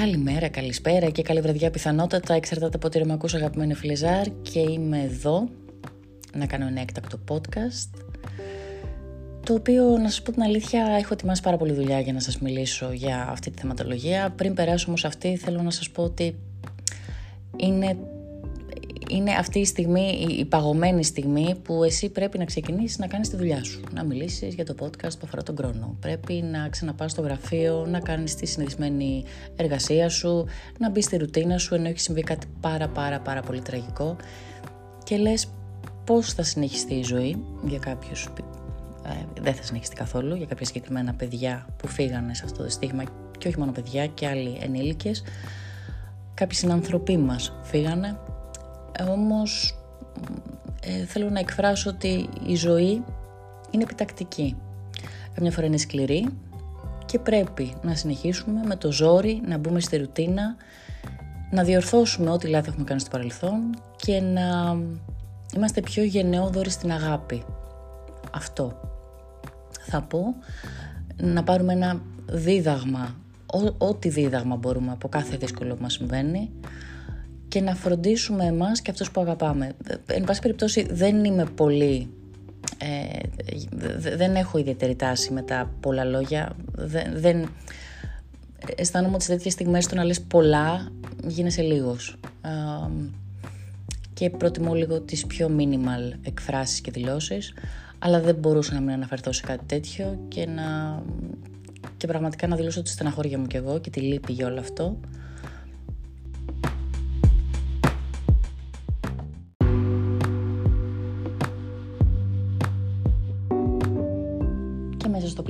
Καλημέρα, καλησπέρα και καλή βραδιά πιθανότατα. Εξαρτάται από τη ρεμακούς αγαπημένη Φιλιζάρ και είμαι εδώ να κάνω ένα έκτακτο podcast το οποίο να σας πω την αλήθεια έχω ετοιμάσει πάρα πολύ δουλειά για να σας μιλήσω για αυτή τη θεματολογία. Πριν περάσω όμως αυτή θέλω να σας πω ότι είναι είναι αυτή η στιγμή, η παγωμένη στιγμή που εσύ πρέπει να ξεκινήσεις να κάνεις τη δουλειά σου. Να μιλήσεις για το podcast που αφορά τον χρόνο. Πρέπει να ξαναπάς στο γραφείο, να κάνεις τη συνηθισμένη εργασία σου, να μπεις στη ρουτίνα σου ενώ έχει συμβεί κάτι πάρα πάρα πάρα πολύ τραγικό και λες πώς θα συνεχιστεί η ζωή για κάποιους ε, δεν θα συνεχιστεί καθόλου για κάποια συγκεκριμένα παιδιά που φύγανε σε αυτό το στίγμα και όχι μόνο παιδιά και άλλοι ενήλικες κάποιοι συνανθρωποί μας φύγανε όμως ε, θέλω να εκφράσω ότι η ζωή είναι επιτακτική. Καμιά φορά είναι σκληρή και πρέπει να συνεχίσουμε με το ζόρι να μπούμε στη ρουτίνα, να διορθώσουμε ό,τι λάθη έχουμε κάνει στο παρελθόν και να είμαστε πιο γενναιόδοροι στην αγάπη. Αυτό θα πω, να πάρουμε ένα δίδαγμα, ό,τι δίδαγμα μπορούμε από κάθε δύσκολο που μας συμβαίνει, και να φροντίσουμε εμάς και αυτούς που αγαπάμε. Εν πάση περιπτώσει δεν είμαι πολύ, ε, δεν έχω ιδιαίτερη τάση με τα πολλά λόγια, δεν, δεν αισθάνομαι ότι σε τέτοιες στιγμές το να λες πολλά γίνεσαι λίγος. και προτιμώ λίγο τις πιο minimal εκφράσεις και δηλώσεις, αλλά δεν μπορούσα να μην αναφερθώ σε κάτι τέτοιο και, να, και πραγματικά να δηλώσω τη στεναχώρια μου κι εγώ και τη λύπη για όλο αυτό.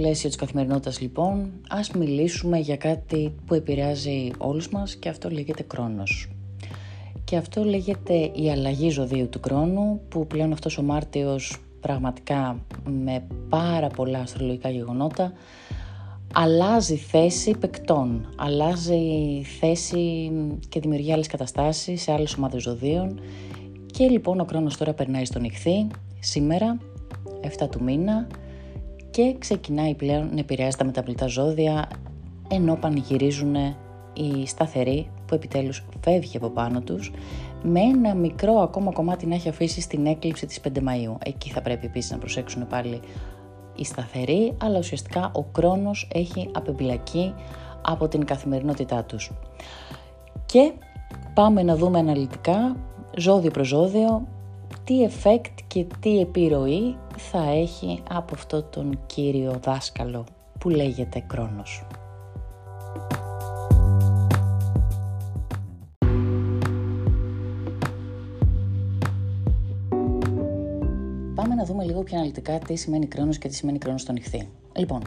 Πλαίσιο της καθημερινότητας λοιπόν, ας μιλήσουμε για κάτι που επηρεάζει όλους μας και αυτό λέγεται κρόνος. Και αυτό λέγεται η αλλαγή ζωδίου του κρόνου που πλέον αυτός ο Μάρτιος πραγματικά με πάρα πολλά αστρολογικά γεγονότα αλλάζει θέση παικτών, αλλάζει θέση και δημιουργεί άλλες καταστάσεις σε άλλες ομάδες ζωδίων και λοιπόν ο κρόνος τώρα περνάει στον ηχθή σήμερα, 7 του μήνα και ξεκινάει πλέον να επηρεάζει τα μεταβλητά ζώδια ενώ πανηγυρίζουν οι σταθεροί που επιτέλους φεύγει από πάνω τους με ένα μικρό ακόμα κομμάτι να έχει αφήσει στην έκλειψη της 5 Μαΐου. Εκεί θα πρέπει επίσης να προσέξουν πάλι οι σταθεροί, αλλά ουσιαστικά ο χρόνος έχει απεμπλακεί από την καθημερινότητά τους. Και πάμε να δούμε αναλυτικά, ζώδιο προς ζώδιο, τι effect και τι επιρροή θα έχει από αυτό τον κύριο δάσκαλο που λέγεται Κρόνος. Πάμε να δούμε λίγο πιο αναλυτικά τι σημαίνει Κρόνος και τι σημαίνει Κρόνος στον ηχθή. Λοιπόν,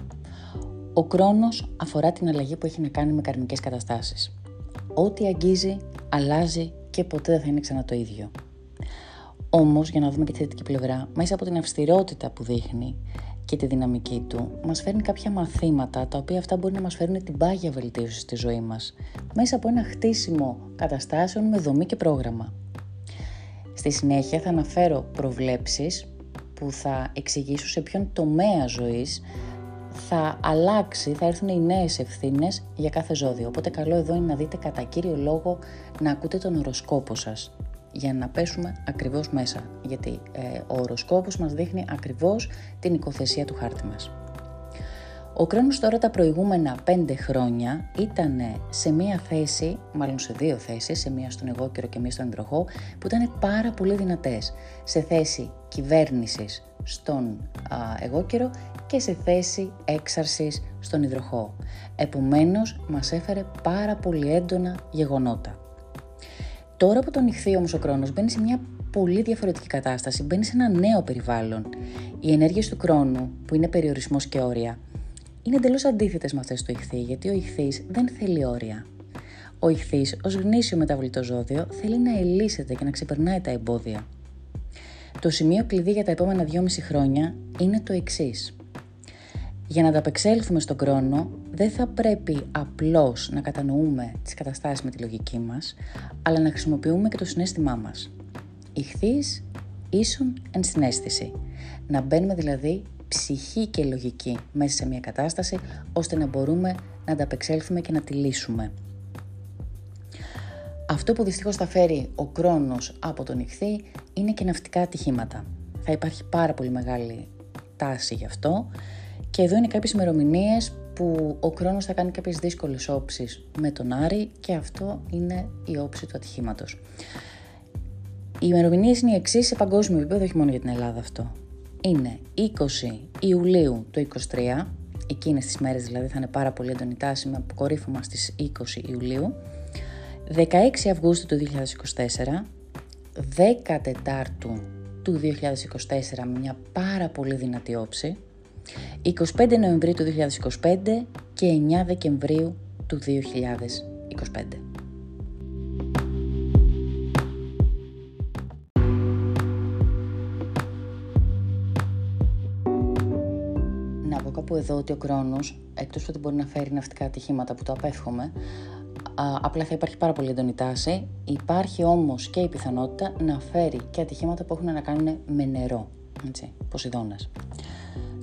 ο Κρόνος αφορά την αλλαγή που έχει να κάνει με καρμικές καταστάσεις. Ό,τι αγγίζει, αλλάζει και ποτέ δεν θα είναι ξανά το ίδιο. Όμως, για να δούμε και τη θετική πλευρά, μέσα από την αυστηρότητα που δείχνει και τη δυναμική του, μας φέρνει κάποια μαθήματα τα οποία αυτά μπορεί να μας φέρουν την πάγια βελτίωση στη ζωή μας, μέσα από ένα χτίσιμο καταστάσεων με δομή και πρόγραμμα. Στη συνέχεια θα αναφέρω προβλέψεις που θα εξηγήσουν σε ποιον τομέα ζωής θα αλλάξει, θα έρθουν οι νέες ευθύνες για κάθε ζώδιο. Οπότε καλό εδώ είναι να δείτε κατά κύριο λόγο να ακούτε τον οροσκόπο σας για να πέσουμε ακριβώς μέσα, γιατί ε, ο οροσκόπος μας δείχνει ακριβώς την οικοθεσία του χάρτη μας. Ο Κρόνος τώρα τα προηγούμενα πέντε χρόνια ήταν σε μία θέση, μάλλον σε δύο θέσεις, σε μία στον εγώ και μία στον υδροχό, που ήταν πάρα πολύ δυνατές. Σε θέση κυβέρνησης στον εγώ καιρο και σε θέση έξαρσης στον υδροχό. Επομένως, μας έφερε πάρα πολύ έντονα γεγονότα. Τώρα που τον ηχθεί όμως ο χρόνο μπαίνει σε μια πολύ διαφορετική κατάσταση, μπαίνει σε ένα νέο περιβάλλον. Οι ενέργειες του χρόνου, που είναι περιορισμός και όρια, είναι εντελώς αντίθετες με αυτές του ηχθή, γιατί ο ηχθή δεν θέλει όρια. Ο ηχθή, ως γνήσιο μεταβλητό ζώδιο, θέλει να ελύσεται και να ξεπερνάει τα εμπόδια. Το σημείο κλειδί για τα επόμενα 2,5 χρόνια είναι το εξής. Για να ανταπεξέλθουμε στον χρόνο, δεν θα πρέπει απλώς να κατανοούμε τις καταστάσεις με τη λογική μας, αλλά να χρησιμοποιούμε και το συνέστημά μας. Ηχθείς ίσον ενσυναίσθηση. Να μπαίνουμε δηλαδή ψυχή και λογική μέσα σε μια κατάσταση, ώστε να μπορούμε να ανταπεξέλθουμε και να τη λύσουμε. Αυτό που δυστυχώς θα φέρει ο κρόνος από τον ηχθή είναι και ναυτικά ατυχήματα. Θα υπάρχει πάρα πολύ μεγάλη τάση γι' αυτό και εδώ είναι κάποιες ημερομηνίες που ο Κρόνος θα κάνει κάποιες δύσκολες όψεις με τον Άρη και αυτό είναι η όψη του ατυχήματος. Οι ημερομηνίες είναι οι εξής σε παγκόσμιο επίπεδο, όχι μόνο για την Ελλάδα αυτό. Είναι 20 Ιουλίου του 23, εκείνες τις μέρες δηλαδή θα είναι πάρα πολύ έντονη τάση με αποκορύφωμα στις 20 Ιουλίου, 16 Αυγούστου του 2024, 14 του 2024 με μια πάρα πολύ δυνατή όψη, 25 Νοεμβρίου του 2025 και 9 Δεκεμβρίου του 2025. Να πω κάπου εδώ ότι ο χρόνος, εκτός ότι μπορεί να φέρει ναυτικά ατυχήματα που το απέφχομαι, απλά θα υπάρχει πάρα πολύ έντονη τάση. Υπάρχει όμως και η πιθανότητα να φέρει και ατυχήματα που έχουν να κάνουν με νερό. Έτσι, Ποσειδώνας.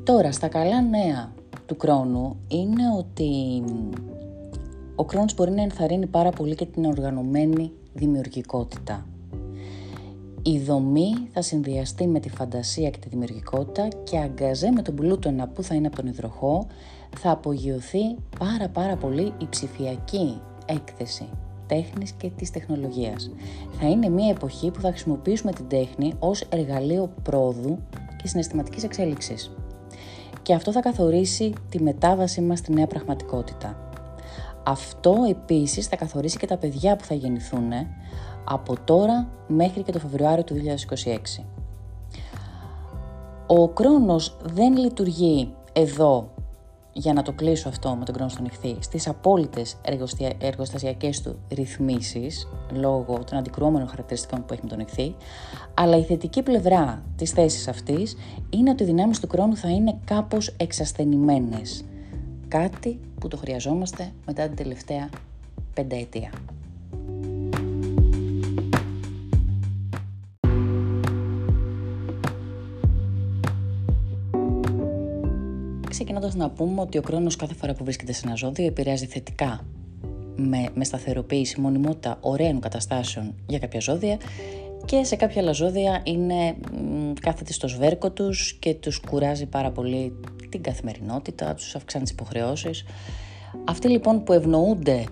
Τώρα, στα καλά νέα του χρόνου είναι ότι ο χρόνος μπορεί να ενθαρρύνει πάρα πολύ και την οργανωμένη δημιουργικότητα. Η δομή θα συνδυαστεί με τη φαντασία και τη δημιουργικότητα και αγκαζέ με τον πλούτονα που θα είναι από τον υδροχό θα απογειωθεί πάρα πάρα πολύ η ψηφιακή έκθεση τέχνης και της τεχνολογίας. Θα είναι μια εποχή που θα χρησιμοποιήσουμε την τέχνη ως εργαλείο πρόοδου και συναισθηματικής εξέλιξης και αυτό θα καθορίσει τη μετάβασή μας στη νέα πραγματικότητα. Αυτό επίσης θα καθορίσει και τα παιδιά που θα γεννηθούν από τώρα μέχρι και το Φεβρουάριο του 2026. Ο Κρόνος δεν λειτουργεί εδώ για να το κλείσω αυτό με τον χρόνο στον ηχθή, στις απόλυτες εργοστασιακές του ρυθμίσεις, λόγω των αντικρουόμενων χαρακτηριστικών που έχει με τον ηχθή, αλλά η θετική πλευρά της θέσης αυτής είναι ότι οι δυνάμεις του χρόνου θα είναι κάπως εξασθενημένες. Κάτι που το χρειαζόμαστε μετά την τελευταία πενταετία. Ξεκινώντας να πούμε ότι ο χρόνος κάθε φορά που βρίσκεται σε ένα ζώδιο επηρεάζει θετικά με, με σταθεροποίηση, μονιμότητα ωραίων καταστάσεων για κάποια ζώδια και σε κάποια άλλα ζώδια είναι κάθεται στο σβέρκο τους και τους κουράζει πάρα πολύ την καθημερινότητα, τους αυξάνει τις υποχρεώσεις. Αυτοί λοιπόν που ευνοούνται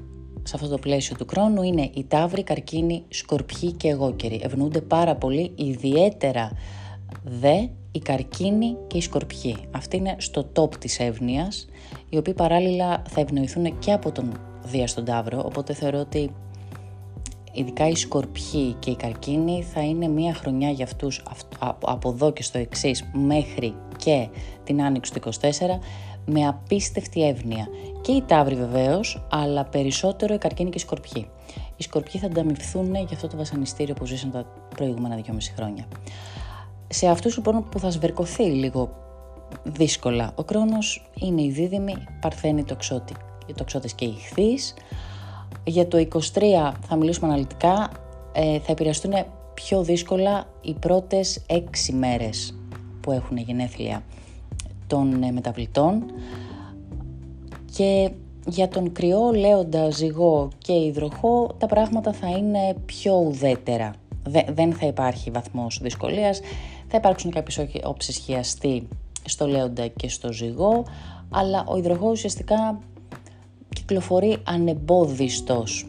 σε αυτό το πλαίσιο του χρόνου είναι οι τάβροι, καρκίνοι, σκορπιοί και εγώκεροι. Ευνοούνται πάρα πολύ, ιδιαίτερα δε η καρκίνη και η σκορπιοί. Αυτή είναι στο top της εύνοιας, οι οποίοι παράλληλα θα ευνοηθούν και από τον Δία στον Ταύρο, οπότε θεωρώ ότι ειδικά οι σκορπιοί και η καρκίνη θα είναι μια χρονιά για αυτούς από εδώ και στο εξής μέχρι και την άνοιξη του 24 με απίστευτη εύνοια. Και οι ταύροι βεβαίως, αλλά περισσότερο η καρκίνη και οι σκορπιοί. Οι σκορπιοί θα ανταμυφθούν για αυτό το βασανιστήριο που ζήσαν τα προηγούμενα 2,5 χρόνια σε αυτούς λοιπόν που θα σβερκωθεί λίγο δύσκολα ο χρόνος είναι η δίδυμη Παρθένη τοξότη, η τοξότης και η ηχθής. Για το 23 θα μιλήσουμε αναλυτικά, ε, θα επηρεαστούν πιο δύσκολα οι πρώτες 6 μέρες που έχουν γενέθλια των ε, μεταβλητών και για τον κρυό, λέοντα, ζυγό και υδροχό τα πράγματα θα είναι πιο ουδέτερα. Δεν θα υπάρχει βαθμός δυσκολίας, θα υπάρξουν κάποιες όψεις χιαστή στο λέοντα και στο ζυγό, αλλά ο υδροχός ουσιαστικά κυκλοφορεί ανεμπόδιστος.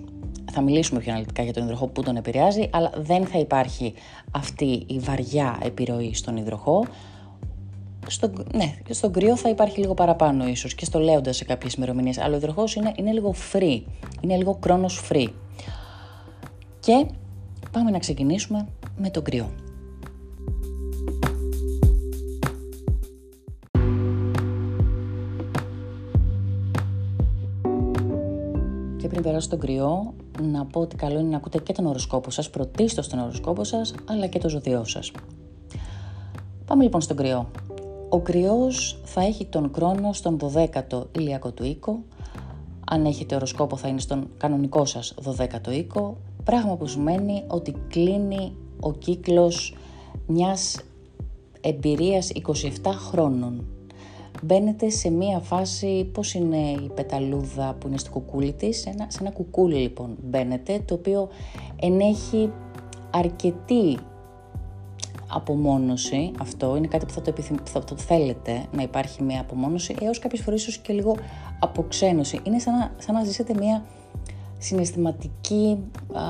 Θα μιλήσουμε πιο αναλυτικά για τον υδροχό που τον επηρεάζει, αλλά δεν θα υπάρχει αυτή η βαριά επιρροή στον υδροχό. Στο, ναι, στον κρυό θα υπάρχει λίγο παραπάνω ίσως και στο λέοντα σε κάποιες ημερομηνίες, αλλά ο υδροχός είναι, είναι λίγο free, είναι λίγο χρόνος free. Και πάμε να ξεκινήσουμε με τον κρυό. Πριν περάσω στον κρυό, να πω ότι καλό είναι να ακούτε και τον οροσκόπο σας, πρωτίστως τον οροσκόπο σας, αλλά και το ζωδιό σας. Πάμε λοιπόν στον κρυό. Ο κρυός θα έχει τον χρόνο στον 12ο ηλιακό του οίκο, αν έχετε οροσκόπο θα είναι στον κανονικό σας 12ο οίκο, πράγμα που σημαίνει ότι κλείνει ο κύκλος μιας εμπειρίας 27 χρόνων μπαίνετε σε μία φάση, πώς είναι η πεταλούδα που είναι στο κουκούλι της, σε ένα, σε ένα κουκούλι λοιπόν μπαίνετε, το οποίο ενέχει αρκετή απομόνωση, αυτό είναι κάτι που θα το, επιθυμ... θα το θέλετε να υπάρχει μια απομόνωση, έως κάποιες φορές ίσως και λίγο αποξένωση. Είναι σαν να, σαν να ζήσετε μια συναισθηματική, α,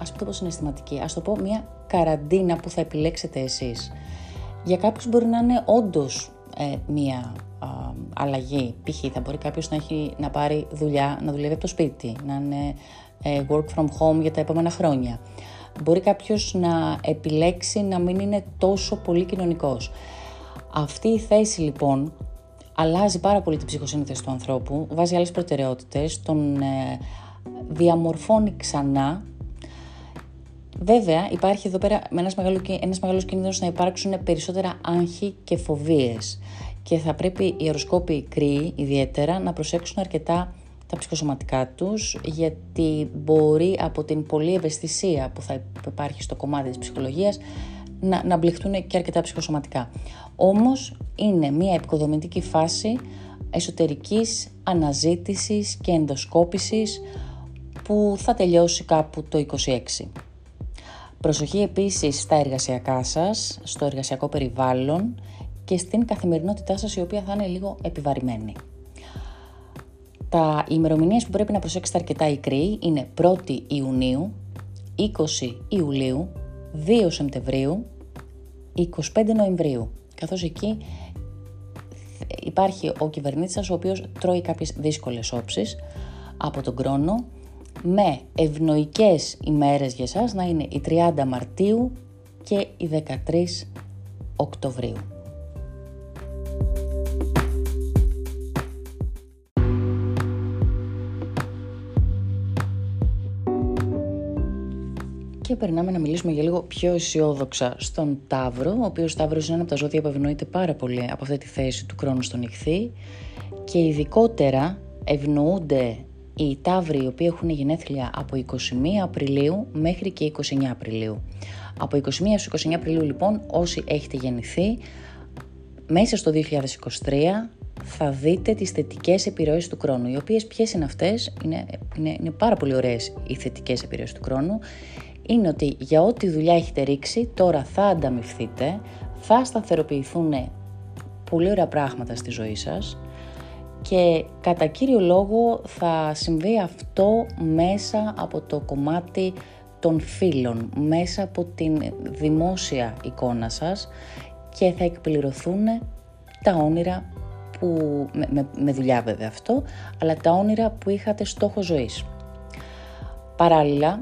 ας το πω συναισθηματική, ας το πω μια καραντίνα που θα επιλέξετε εσείς. Για κάποιους μπορεί να είναι όντως ε, μία α, αλλαγή. Π.χ. θα μπορεί κάποιος να, έχει, να πάρει δουλειά, να δουλεύει από το σπίτι, να είναι ε, work from home για τα επόμενα χρόνια. Μπορεί κάποιος να επιλέξει να μην είναι τόσο πολύ κοινωνικός. Αυτή η θέση λοιπόν αλλάζει πάρα πολύ την ψυχοσύνθεση του ανθρώπου, βάζει άλλες προτεραιότητες, τον ε, διαμορφώνει ξανά Βέβαια, υπάρχει εδώ πέρα ένας, μεγάλο, ένας μεγάλος κίνδυνος να υπάρξουν περισσότερα άγχη και φοβίες και θα πρέπει οι αεροσκόποι κρύοι ιδιαίτερα να προσέξουν αρκετά τα ψυχοσωματικά τους γιατί μπορεί από την πολλή ευαισθησία που θα υπάρχει στο κομμάτι της ψυχολογίας να, να μπληχτούν και αρκετά ψυχοσωματικά. Όμως είναι μια επικοδομητική φάση εσωτερικής αναζήτησης και ενδοσκόπησης που θα τελειώσει κάπου το 26. Προσοχή επίσης στα εργασιακά σας, στο εργασιακό περιβάλλον και στην καθημερινότητά σας η οποία θα είναι λίγο επιβαρημένη. Τα ημερομηνίες που πρέπει να προσέξετε αρκετά ικροί είναι 1η Ιουνίου, 20 Ιουλίου, 2 Σεπτεμβρίου, 25 Νοεμβρίου, καθώς εκεί υπάρχει ο κυβερνήτης σας ο οποίος τρώει κάποιες δύσκολες όψεις από τον χρόνο με ευνοϊκές ημέρες για σας να είναι οι 30 Μαρτίου και οι 13 Οκτωβρίου. Και περνάμε να μιλήσουμε για λίγο πιο αισιόδοξα στον Ταύρο, ο οποίος Ταύρος είναι ένα από τα ζώδια που ευνοείται πάρα πολύ από αυτή τη θέση του χρόνου στον Ιχθύ και ειδικότερα ευνοούνται οι Ταύροι οι οποίοι έχουν γενέθλια από 21 Απριλίου μέχρι και 29 Απριλίου. Από 21 έως 29 Απριλίου λοιπόν όσοι έχετε γεννηθεί μέσα στο 2023 θα δείτε τις θετικές επιρροές του χρόνου, οι οποίες ποιες είναι αυτές, είναι, είναι, είναι πάρα πολύ ωραίες οι θετικές επιρροές του χρόνου, είναι ότι για ό,τι δουλειά έχετε ρίξει τώρα θα ανταμυφθείτε, θα σταθεροποιηθούν πολύ ωραία πράγματα στη ζωή σας, και κατά κύριο λόγο θα συμβεί αυτό μέσα από το κομμάτι των φίλων, μέσα από την δημόσια εικόνα σας και θα εκπληρωθούν τα όνειρα που, με, με, δουλειά βέβαια αυτό, αλλά τα όνειρα που είχατε στόχο ζωής. Παράλληλα,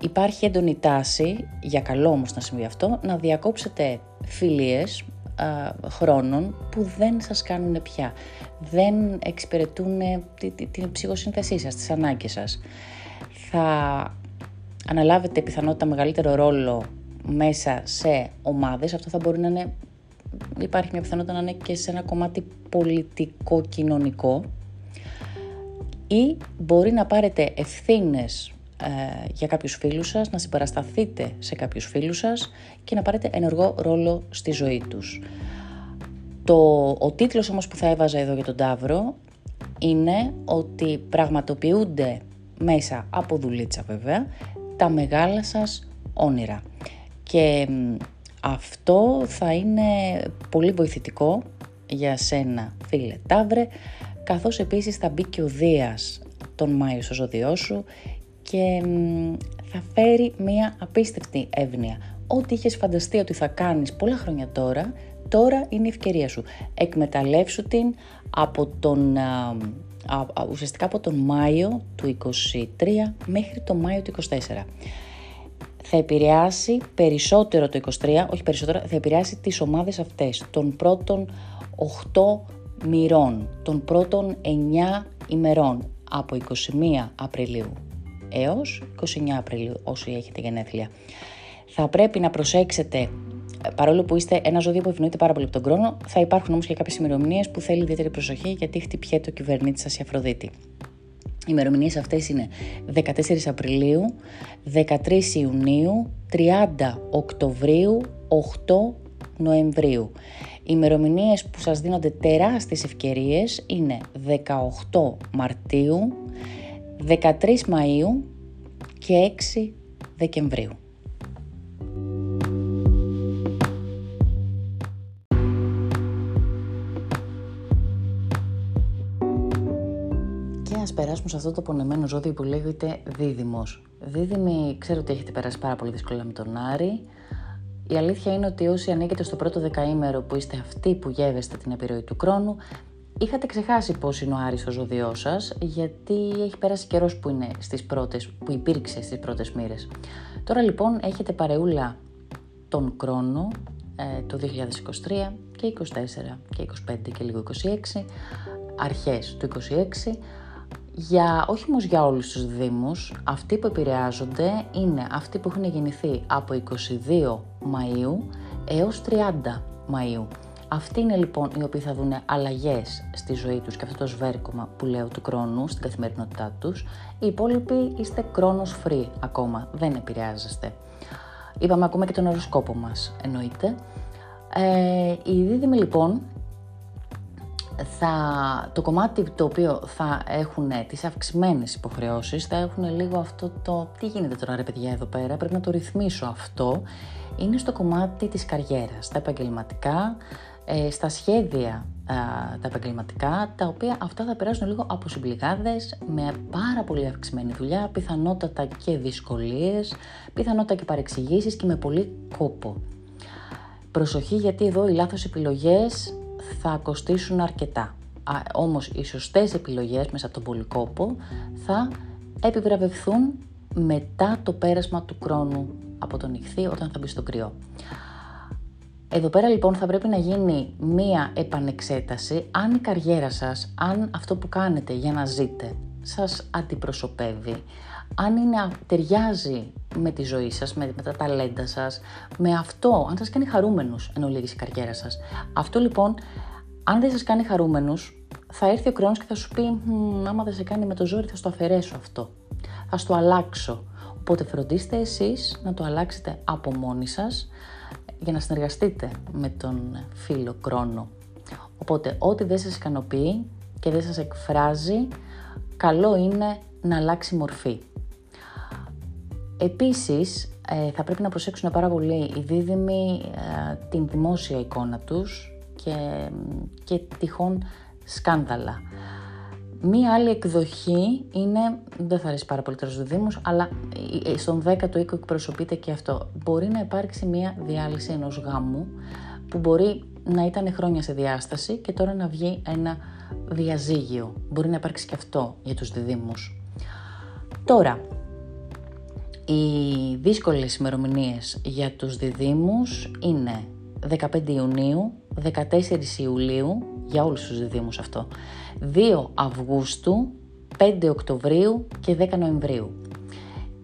υπάρχει έντονη τάση, για καλό όμως να συμβεί αυτό, να διακόψετε φιλίες χρόνων που δεν σας κάνουν πια. Δεν εξυπηρετούν την ψυχοσύνθεσή σας, τις ανάγκες σας. Θα αναλάβετε πιθανότητα μεγαλύτερο ρόλο μέσα σε ομάδες. Αυτό θα μπορεί να είναι, υπάρχει μια πιθανότητα να είναι και σε ένα κομμάτι πολιτικό-κοινωνικό ή μπορεί να πάρετε ευθύνες ε, για κάποιους φίλους σας, να συμπαρασταθείτε σε κάποιους φίλους σας και να πάρετε ενεργό ρόλο στη ζωή τους. Το, ο τίτλος όμως που θα έβαζα εδώ για τον Ταύρο είναι ότι πραγματοποιούνται μέσα από δουλίτσα βέβαια τα μεγάλα σας όνειρα. Και αυτό θα είναι πολύ βοηθητικό για σένα φίλε Ταύρε, καθώς επίσης θα μπει και ο Δίας τον Μάιο στο ζώδιό σου και θα φέρει μία απίστευτη εύνοια. Ό,τι είχες φανταστεί ότι θα κάνεις πολλά χρόνια τώρα, τώρα είναι η ευκαιρία σου. Εκμεταλλεύσου την από τον, ουσιαστικά από τον Μάιο του 23 μέχρι τον Μάιο του 24. Θα επηρεάσει περισσότερο το 23, όχι περισσότερο, θα επηρεάσει τις ομάδες αυτές των πρώτων 8 μοιρών, των πρώτων 9 ημερών από 21 Απριλίου έως 29 Απριλίου όσοι έχετε γενέθλια. Θα πρέπει να προσέξετε, παρόλο που είστε ένα ζώδιο που ευνοείται πάρα πολύ από τον χρόνο, θα υπάρχουν όμως και κάποιες ημερομηνίες που θέλει ιδιαίτερη προσοχή γιατί χτυπιέται ο κυβερνήτη σας η Αφροδίτη. Οι ημερομηνίες αυτές είναι 14 Απριλίου, 13 Ιουνίου, 30 Οκτωβρίου, 8 Νοεμβρίου. ημερομηνίες που σας δίνονται τεράστιες ευκαιρίες είναι 18 Μαρτίου, 13 Μαΐου και 6 Δεκεμβρίου. Ας περάσουμε σε αυτό το πονεμένο ζώδιο που λέγεται δίδυμος. Δίδυμοι, ξέρω ότι έχετε περάσει πάρα πολύ δύσκολα με τον Άρη. Η αλήθεια είναι ότι όσοι ανήκετε στο πρώτο δεκαήμερο που είστε αυτοί που γεύεστε την επιρροή του χρόνου, είχατε ξεχάσει πώς είναι ο Άρης ο ζώδιό σας, γιατί έχει περάσει καιρός που, είναι στις πρώτες, που υπήρξε στις πρώτες μοίρες. Τώρα λοιπόν έχετε παρεούλα τον χρόνο, ε, το 2023 και 24 και 25 και λίγο 26, αρχές του 26, για, όχι όμως για όλους τους δήμους, αυτοί που επηρεάζονται είναι αυτοί που έχουν γεννηθεί από 22 Μαΐου έως 30 Μαΐου. Αυτοί είναι λοιπόν οι οποίοι θα δουν αλλαγές στη ζωή τους και αυτό το σβέρκωμα που λέω του χρόνου στην καθημερινότητά τους. Οι υπόλοιποι είστε χρόνος free ακόμα, δεν επηρεάζεστε. Είπαμε ακόμα και τον οροσκόπο μας εννοείται. Ε, οι δίδυμοι λοιπόν θα, το κομμάτι το οποίο θα έχουν τις αυξημένες υποχρεώσεις, θα έχουν λίγο αυτό το τι γίνεται τώρα ρε παιδιά εδώ πέρα, πρέπει να το ρυθμίσω αυτό, είναι στο κομμάτι της καριέρας, τα επαγγελματικά, ε, στα σχέδια τα επαγγελματικά, τα οποία αυτά θα περάσουν λίγο από συμπληγάδες, με πάρα πολύ αυξημένη δουλειά, πιθανότατα και δυσκολίες, πιθανότατα και παρεξηγήσεις και με πολύ κόπο. Προσοχή γιατί εδώ οι λάθος επιλογές θα κοστίσουν αρκετά. Α, όμως οι σωστές επιλογές μέσα από τον πολυκόπο θα επιβραβευθούν μετά το πέρασμα του χρόνου από τον ηχθή όταν θα μπει στο κρυό. Εδώ πέρα λοιπόν θα πρέπει να γίνει μία επανεξέταση αν η καριέρα σας, αν αυτό που κάνετε για να ζείτε σας αντιπροσωπεύει, αν είναι, ταιριάζει με τη ζωή σας, με, τα ταλέντα σας, με αυτό, αν σας κάνει χαρούμενους εν ολίγης η καριέρα σας. Αυτό λοιπόν, αν δεν σας κάνει χαρούμενους, θα έρθει ο χρόνος και θα σου πει άμα δεν σε κάνει με το ζόρι θα στο αφαιρέσω αυτό, θα στο αλλάξω. Οπότε φροντίστε εσείς να το αλλάξετε από μόνοι σας για να συνεργαστείτε με τον φίλο κρόνο. Οπότε ό,τι δεν σας ικανοποιεί και δεν σας εκφράζει, καλό είναι να αλλάξει μορφή. Επίσης, ε, θα πρέπει να προσέξουν πάρα πολύ οι δίδυμοι ε, την δημόσια εικόνα τους και, και τυχόν σκάνδαλα. Μία άλλη εκδοχή είναι, δεν θα αρέσει πάρα πολύ τώρα στους δήμους, αλλά ε, στον 10ο οίκο εκπροσωπείται και αυτό. Μπορεί να υπάρξει μία διάλυση ενός γάμου που μπορεί να ήταν χρόνια σε διάσταση και τώρα να βγει ένα διαζύγιο. Μπορεί να υπάρξει και αυτό για τους διδήμους. Τώρα, οι δύσκολες ημερομηνίες για τους διδήμους είναι 15 Ιουνίου, 14 Ιουλίου, για όλους τους διδήμους αυτό, 2 Αυγούστου, 5 Οκτωβρίου και 10 Νοεμβρίου.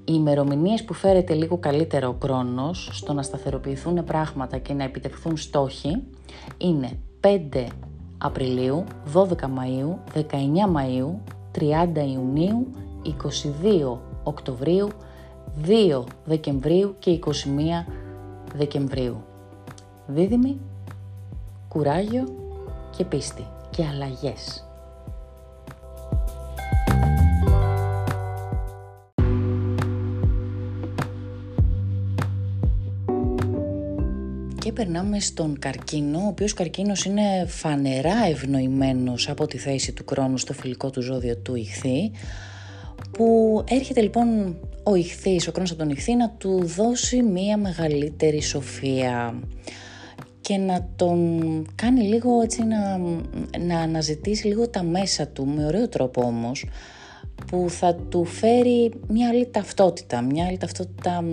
Οι ημερομηνίες που φέρεται λίγο καλύτερα ο χρόνος στο να σταθεροποιηθούν πράγματα και να επιτευχθούν στόχοι είναι 5 Απριλίου, 12 Μαΐου, 19 Μαΐου, 30 Ιουνίου, 22 Οκτωβρίου, 2 Δεκεμβρίου και 21 Δεκεμβρίου. Δίδυμη, κουράγιο και πίστη και αλλαγές. Και περνάμε στον καρκίνο, ο οποίος καρκίνος είναι φανερά ευνοημένος από τη θέση του χρόνου στο φιλικό του ζώδιο του ηχθή, που έρχεται λοιπόν ο ηχθής, ο χρόνος από τον ηχθή να του δώσει μία μεγαλύτερη σοφία και να τον κάνει λίγο έτσι να, να αναζητήσει λίγο τα μέσα του, με ωραίο τρόπο όμως, που θα του φέρει μια άλλη ταυτότητα, μια άλλη ταυτότητα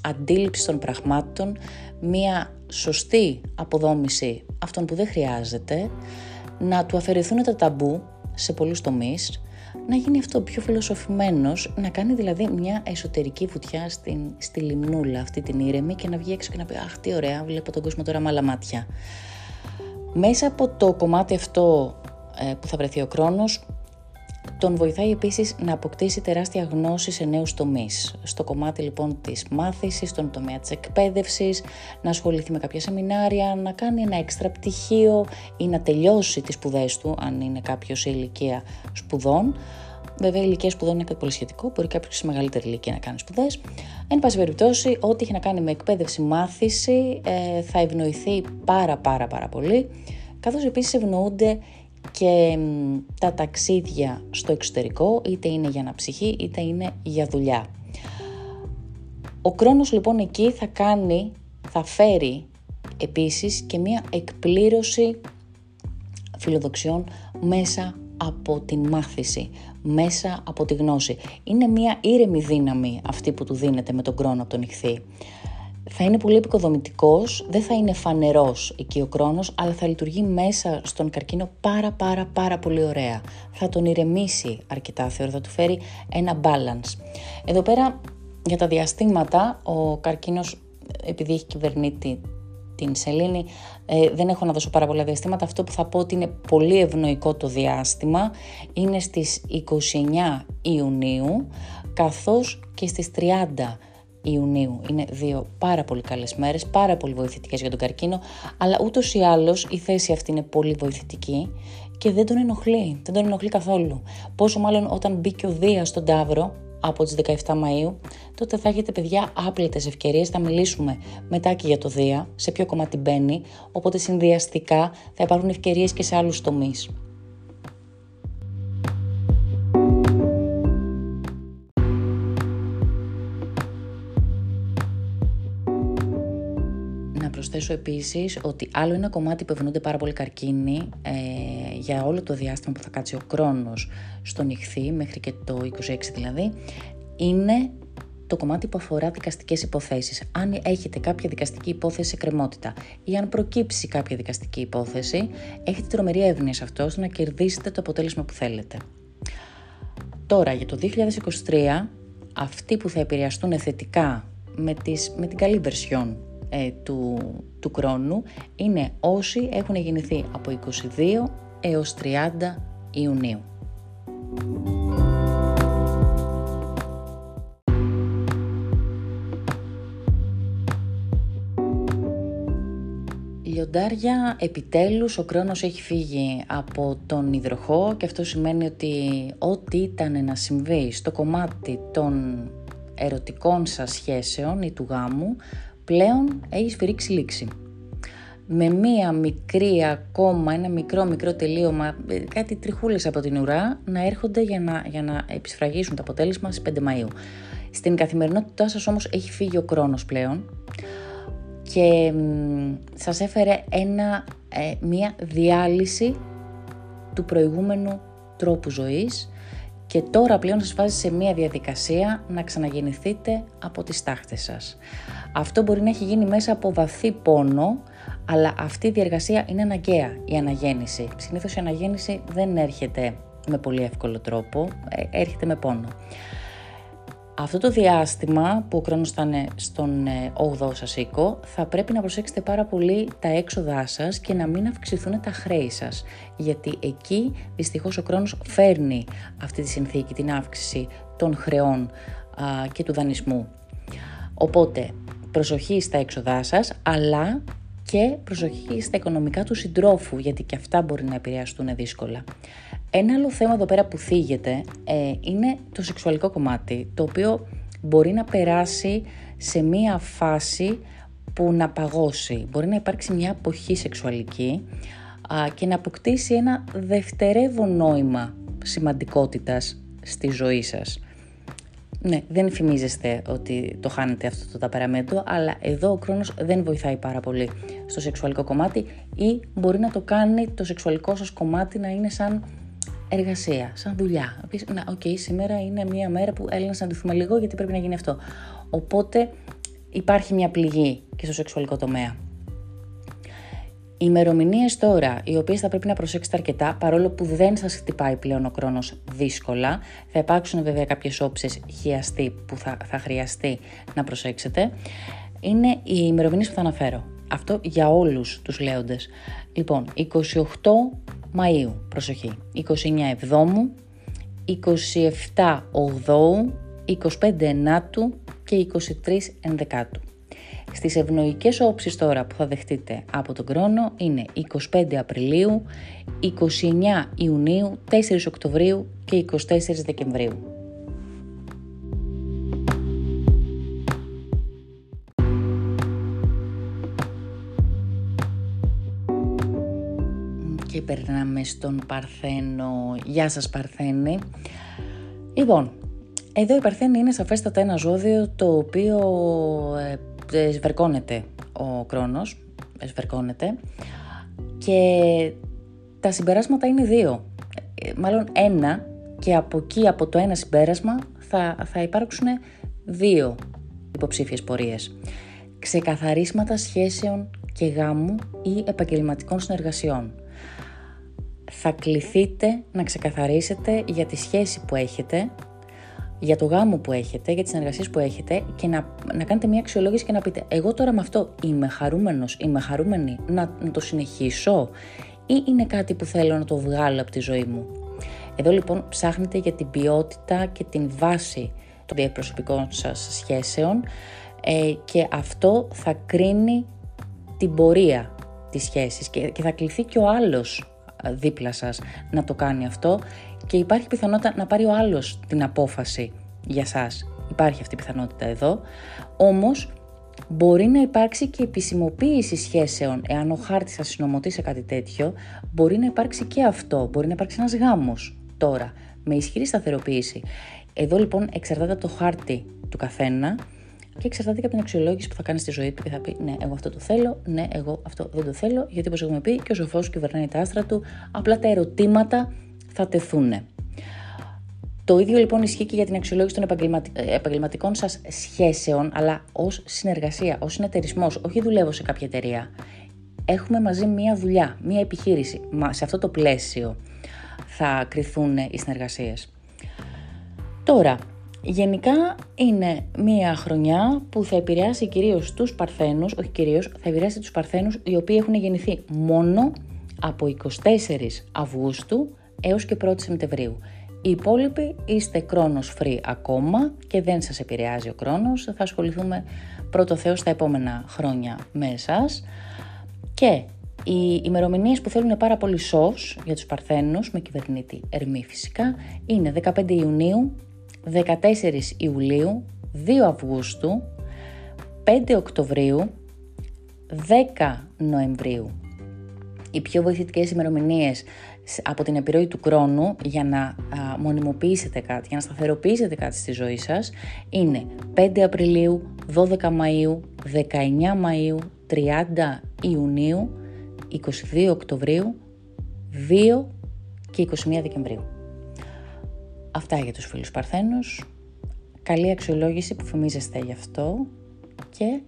αντίληψη των πραγμάτων, μια σωστή αποδόμηση αυτών που δεν χρειάζεται, να του αφαιρεθούν τα ταμπού σε πολλούς τομείς, να γίνει αυτό πιο φιλοσοφημένος, να κάνει δηλαδή μια εσωτερική βουτιά στην, στη λιμνούλα αυτή την ήρεμη και να βγει έξω και να πει «Αχ, τι ωραία, βλέπω τον κόσμο τώρα με άλλα μάτια». Μέσα από το κομμάτι αυτό ε, που θα βρεθεί ο χρόνος, Τον βοηθάει επίσης να αποκτήσει τεράστια γνώση σε νέους τομείς. Στο κομμάτι λοιπόν της μάθησης, στον τομέα της εκπαίδευσης, να ασχοληθεί με κάποια σεμινάρια, να κάνει ένα έξτρα πτυχίο ή να τελειώσει τις σπουδές του, αν είναι κάποιος σε ηλικία σπουδών. Βέβαια, η ηλικία σπουδών είναι κάτι πολύ σχετικό. Μπορεί κάποιος σε μεγαλύτερη ηλικία να κάνει σπουδές. Εν πάση περιπτώσει, ό,τι έχει να κάνει με εκπαίδευση, μάθηση ε, θα ευνοηθεί πάρα πάρα πάρα πολύ. Καθώς επίσης ευνοούνται και τα ταξίδια στο εξωτερικό, είτε είναι για αναψυχή είτε είναι για δουλειά. Ο χρόνος λοιπόν εκεί θα κάνει, θα φέρει επίσης και μία εκπλήρωση φιλοδοξιών μέσα από την μάθηση, μέσα από τη γνώση. Είναι μία ήρεμη δύναμη αυτή που του δίνεται με τον χρόνο από τον ηχθή. Θα είναι πολύ επικοδομητικός, δεν θα είναι φανερός εκεί ο χρόνος, αλλά θα λειτουργεί μέσα στον καρκίνο πάρα πάρα πάρα πολύ ωραία. Θα τον ηρεμήσει αρκετά, θεωρώ, θα του φέρει ένα balance. Εδώ πέρα για τα διαστήματα, ο καρκίνος επειδή έχει κυβερνήτη την σελήνη. Ε, δεν έχω να δώσω πάρα πολλά διαστήματα. Αυτό που θα πω ότι είναι πολύ ευνοϊκό το διάστημα είναι στις 29 Ιουνίου καθώς και στις 30 Ιουνίου. Είναι δύο πάρα πολύ καλές μέρες, πάρα πολύ βοηθητικές για τον καρκίνο, αλλά ούτως ή άλλως η θέση αυτή είναι πολύ βοηθητική και δεν τον ενοχλεί, δεν τον ενοχλεί καθόλου. Πόσο μάλλον όταν μπήκε ο Δίας στον Ταύρο, από τις 17 Μαΐου, τότε θα έχετε παιδιά άπλετες ευκαιρίες, θα μιλήσουμε μετά και για το Δία, σε ποιο κομμάτι μπαίνει, οπότε συνδυαστικά θα υπάρχουν ευκαιρίες και σε άλλους τομείς. Προσθέσω επίσης ότι άλλο ένα κομμάτι που ευνούνται πάρα πολύ καρκίνοι ε, για όλο το διάστημα που θα κάτσει ο χρόνος στον ηχθή, μέχρι και το 26 δηλαδή, είναι το κομμάτι που αφορά δικαστικές υποθέσεις. Αν έχετε κάποια δικαστική υπόθεση σε κρεμότητα ή αν προκύψει κάποια δικαστική υπόθεση, έχετε τρομερή εύνοια σε αυτό ώστε να κερδίσετε το αποτέλεσμα που θέλετε. Τώρα για το 2023, αυτοί που θα επηρεαστούν θετικά με, τις, με την καλή βερσιόν ε, του, του χρόνου είναι όσοι έχουν γεννηθεί από 22 έως 30 Ιουνίου. Λιοντάρια, επιτέλους ο χρόνος έχει φύγει από τον υδροχό και αυτό σημαίνει ότι ό,τι ήταν να συμβεί στο κομμάτι των ερωτικών σας σχέσεων ή του γάμου πλέον έχει σφυρίξει λήξη με μία μικρή ακόμα, ένα μικρό μικρό τελείωμα, ε, κάτι τριχούλες από την ουρά, να έρχονται για να, για να επισφραγίσουν το αποτέλεσμα στις 5 Μαΐου. Στην καθημερινότητά σας όμως έχει φύγει ο χρόνος πλέον και σας έφερε ένα, ε, μία διάλυση του προηγούμενου τρόπου ζωής και τώρα πλέον σας βάζει σε μία διαδικασία να ξαναγεννηθείτε από τις τάχτες σας. Αυτό μπορεί να έχει γίνει μέσα από βαθύ πόνο, αλλά αυτή η διεργασία είναι αναγκαία, η αναγέννηση. Συνήθως η αναγέννηση δεν έρχεται με πολύ εύκολο τρόπο, ε, έρχεται με πόνο. Αυτό το διάστημα που ο χρόνος θα είναι στον 8ο ε, σας οίκο, θα πρέπει να προσέξετε πάρα πολύ τα έξοδά σας και να μην αυξηθούν τα χρέη σας. Γιατί εκεί δυστυχώς ο χρόνος φέρνει αυτή τη συνθήκη, την αύξηση των χρεών και του δανεισμού. Οπότε προσοχή στα έξοδά σας, αλλά και προσοχή στα οικονομικά του συντρόφου, γιατί και αυτά μπορεί να επηρεαστούν δύσκολα. Ένα άλλο θέμα εδώ πέρα που θίγεται ε, είναι το σεξουαλικό κομμάτι, το οποίο μπορεί να περάσει σε μία φάση που να παγώσει. Μπορεί να υπάρξει μια αποχή σεξουαλική και να αποκτήσει ένα δευτερεύον νόημα σημαντικότητας στη ζωή σας. Ναι, δεν φημίζεστε ότι το χάνετε αυτό το ταπεραμέντο, αλλά εδώ ο Κρόνος δεν βοηθάει πάρα πολύ στο σεξουαλικό κομμάτι ή μπορεί να το κάνει το σεξουαλικό σας κομμάτι να είναι σαν εργασία, σαν δουλειά. Να, ok, okay, σήμερα είναι μια μέρα που έλα να συναντηθούμε λίγο γιατί πρέπει να γίνει αυτό. Οπότε υπάρχει μια πληγή και στο σεξουαλικό τομέα. Οι ημερομηνίες τώρα, οι οποίες θα πρέπει να προσέξετε αρκετά, παρόλο που δεν σας χτυπάει πλέον ο χρόνος δύσκολα, θα υπάρξουν βέβαια κάποιες όψει χιαστή που θα, θα χρειαστεί να προσέξετε, είναι οι ημερομηνίες που θα αναφέρω. Αυτό για όλους τους λέοντες. Λοιπόν, 28 Μαΐου, προσοχή, 29 Εβδόμου, 27 Ογδόου, 25 Ενάτου και 23 Ενδεκάτου. Στις ευνοϊκές όψεις τώρα που θα δεχτείτε από τον χρόνο είναι 25 Απριλίου, 29 Ιουνίου, 4 Οκτωβρίου και 24 Δεκεμβρίου. Και περνάμε στον Παρθένο. Γεια σας Παρθένη. Λοιπόν, εδώ η Παρθένη είναι σαφέστατα ένα ζώδιο το οποίο ε, σβερκώνεται ο Κρόνος, σβερκώνεται και τα συμπεράσματα είναι δύο. Ε, μάλλον ένα και από εκεί, από το ένα συμπέρασμα, θα, θα υπάρξουν δύο υποψήφιες πορείες. Ξεκαθαρίσματα σχέσεων και γάμου ή επαγγελματικών συνεργασιών. Θα κληθείτε να ξεκαθαρίσετε για τη σχέση που έχετε για το γάμο που έχετε, για τις συνεργασίες που έχετε και να, να κάνετε μια αξιολόγηση και να πείτε εγώ τώρα με αυτό είμαι χαρούμενος, είμαι χαρούμενη να, να το συνεχίσω ή είναι κάτι που θέλω να το βγάλω από τη ζωή μου. Εδώ λοιπόν ψάχνετε για την ποιότητα και την βάση των διαπροσωπικών σας σχέσεων ε, και αυτό θα κρίνει την πορεία της σχέσης και, και θα κληθεί και ο άλλος δίπλα σας να το κάνει αυτό και υπάρχει πιθανότητα να πάρει ο άλλος την απόφαση για σας. Υπάρχει αυτή η πιθανότητα εδώ. Όμως μπορεί να υπάρξει και επισημοποίηση σχέσεων. Εάν ο χάρτης σας συνομωτεί σε κάτι τέτοιο, μπορεί να υπάρξει και αυτό. Μπορεί να υπάρξει ένας γάμος τώρα, με ισχυρή σταθεροποίηση. Εδώ λοιπόν εξαρτάται από το χάρτη του καθένα και εξαρτάται και από την αξιολόγηση που θα κάνει στη ζωή του και θα πει Ναι, εγώ αυτό το θέλω, ναι, εγώ αυτό δεν το θέλω, γιατί όπως έχουμε πει και ο σοφός κυβερνάει τα άστρα του, απλά τα ερωτήματα θα τεθούν. Το ίδιο λοιπόν ισχύει και για την αξιολόγηση των επαγγελματικών σας σχέσεων, αλλά ως συνεργασία, ως συνεταιρισμός, όχι δουλεύω σε κάποια εταιρεία. Έχουμε μαζί μία δουλειά, μία επιχείρηση. Μα σε αυτό το πλαίσιο θα κρυθούν οι συνεργασίες. Τώρα, γενικά είναι μία χρονιά που θα επηρεάσει κυρίως τους Παρθένους, όχι κυρίως, θα επηρεάσει τους Παρθένους οι οποίοι έχουν γεννηθεί μόνο από 24 Αυγούστου έως και 1η Σεπτεμβρίου. Οι υπόλοιποι είστε κρόνος free ακόμα και δεν σας επηρεάζει ο κρόνος. Θα ασχοληθούμε πρώτο Θεός στα επόμενα χρόνια με εσάς. Και οι ημερομηνίες που θέλουν πάρα πολύ σως για τους Παρθένους, με κυβερνήτη Ερμή φυσικά, είναι 15 Ιουνίου, 14 Ιουλίου, 2 Αυγούστου, 5 Οκτωβρίου, 10 Νοεμβρίου. Οι πιο βοηθητικές ημερομηνίες από την επιρροή του χρόνου για να μονιμοποιήσετε κάτι, για να σταθεροποιήσετε κάτι στη ζωή σας είναι 5 Απριλίου, 12 Μαΐου, 19 Μαΐου, 30 Ιουνίου, 22 Οκτωβρίου, 2 και 21 Δεκεμβρίου. Αυτά για τους φίλους Παρθένους. Καλή αξιολόγηση που φημίζεστε γι' αυτό και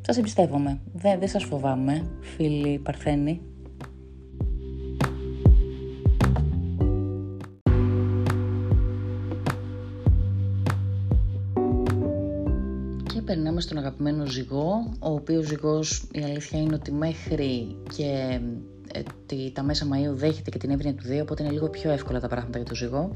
σας εμπιστεύομαι. Δεν, δεν σας φοβάμαι, φίλοι Παρθένοι. Περνάμε στον αγαπημένο ζυγό, ο οποίος ζυγός η αλήθεια είναι ότι μέχρι και ε, τα μέσα Μαΐου δέχεται και την εύνοια του Δία, οπότε είναι λίγο πιο εύκολα τα πράγματα για το ζυγό.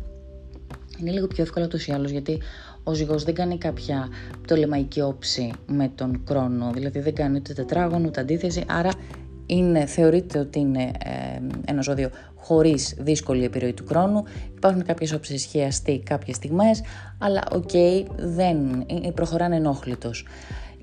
Είναι λίγο πιο εύκολα ούτως ή άλλως γιατί ο ζυγός δεν κάνει κάποια πτωλεμαϊκή όψη με τον Κρόνο, δηλαδή δεν κάνει ούτε τετράγωνο ούτε αντίθεση, άρα είναι, θεωρείται ότι είναι ε, ένα ζώδιο χωρίς δύσκολη επιρροή του Κρόνου. Υπάρχουν κάποιες όψεις χιαστί κάποιες στιγμές, αλλά OK, okay, δεν, ε, προχωράνε ανενόχλητος.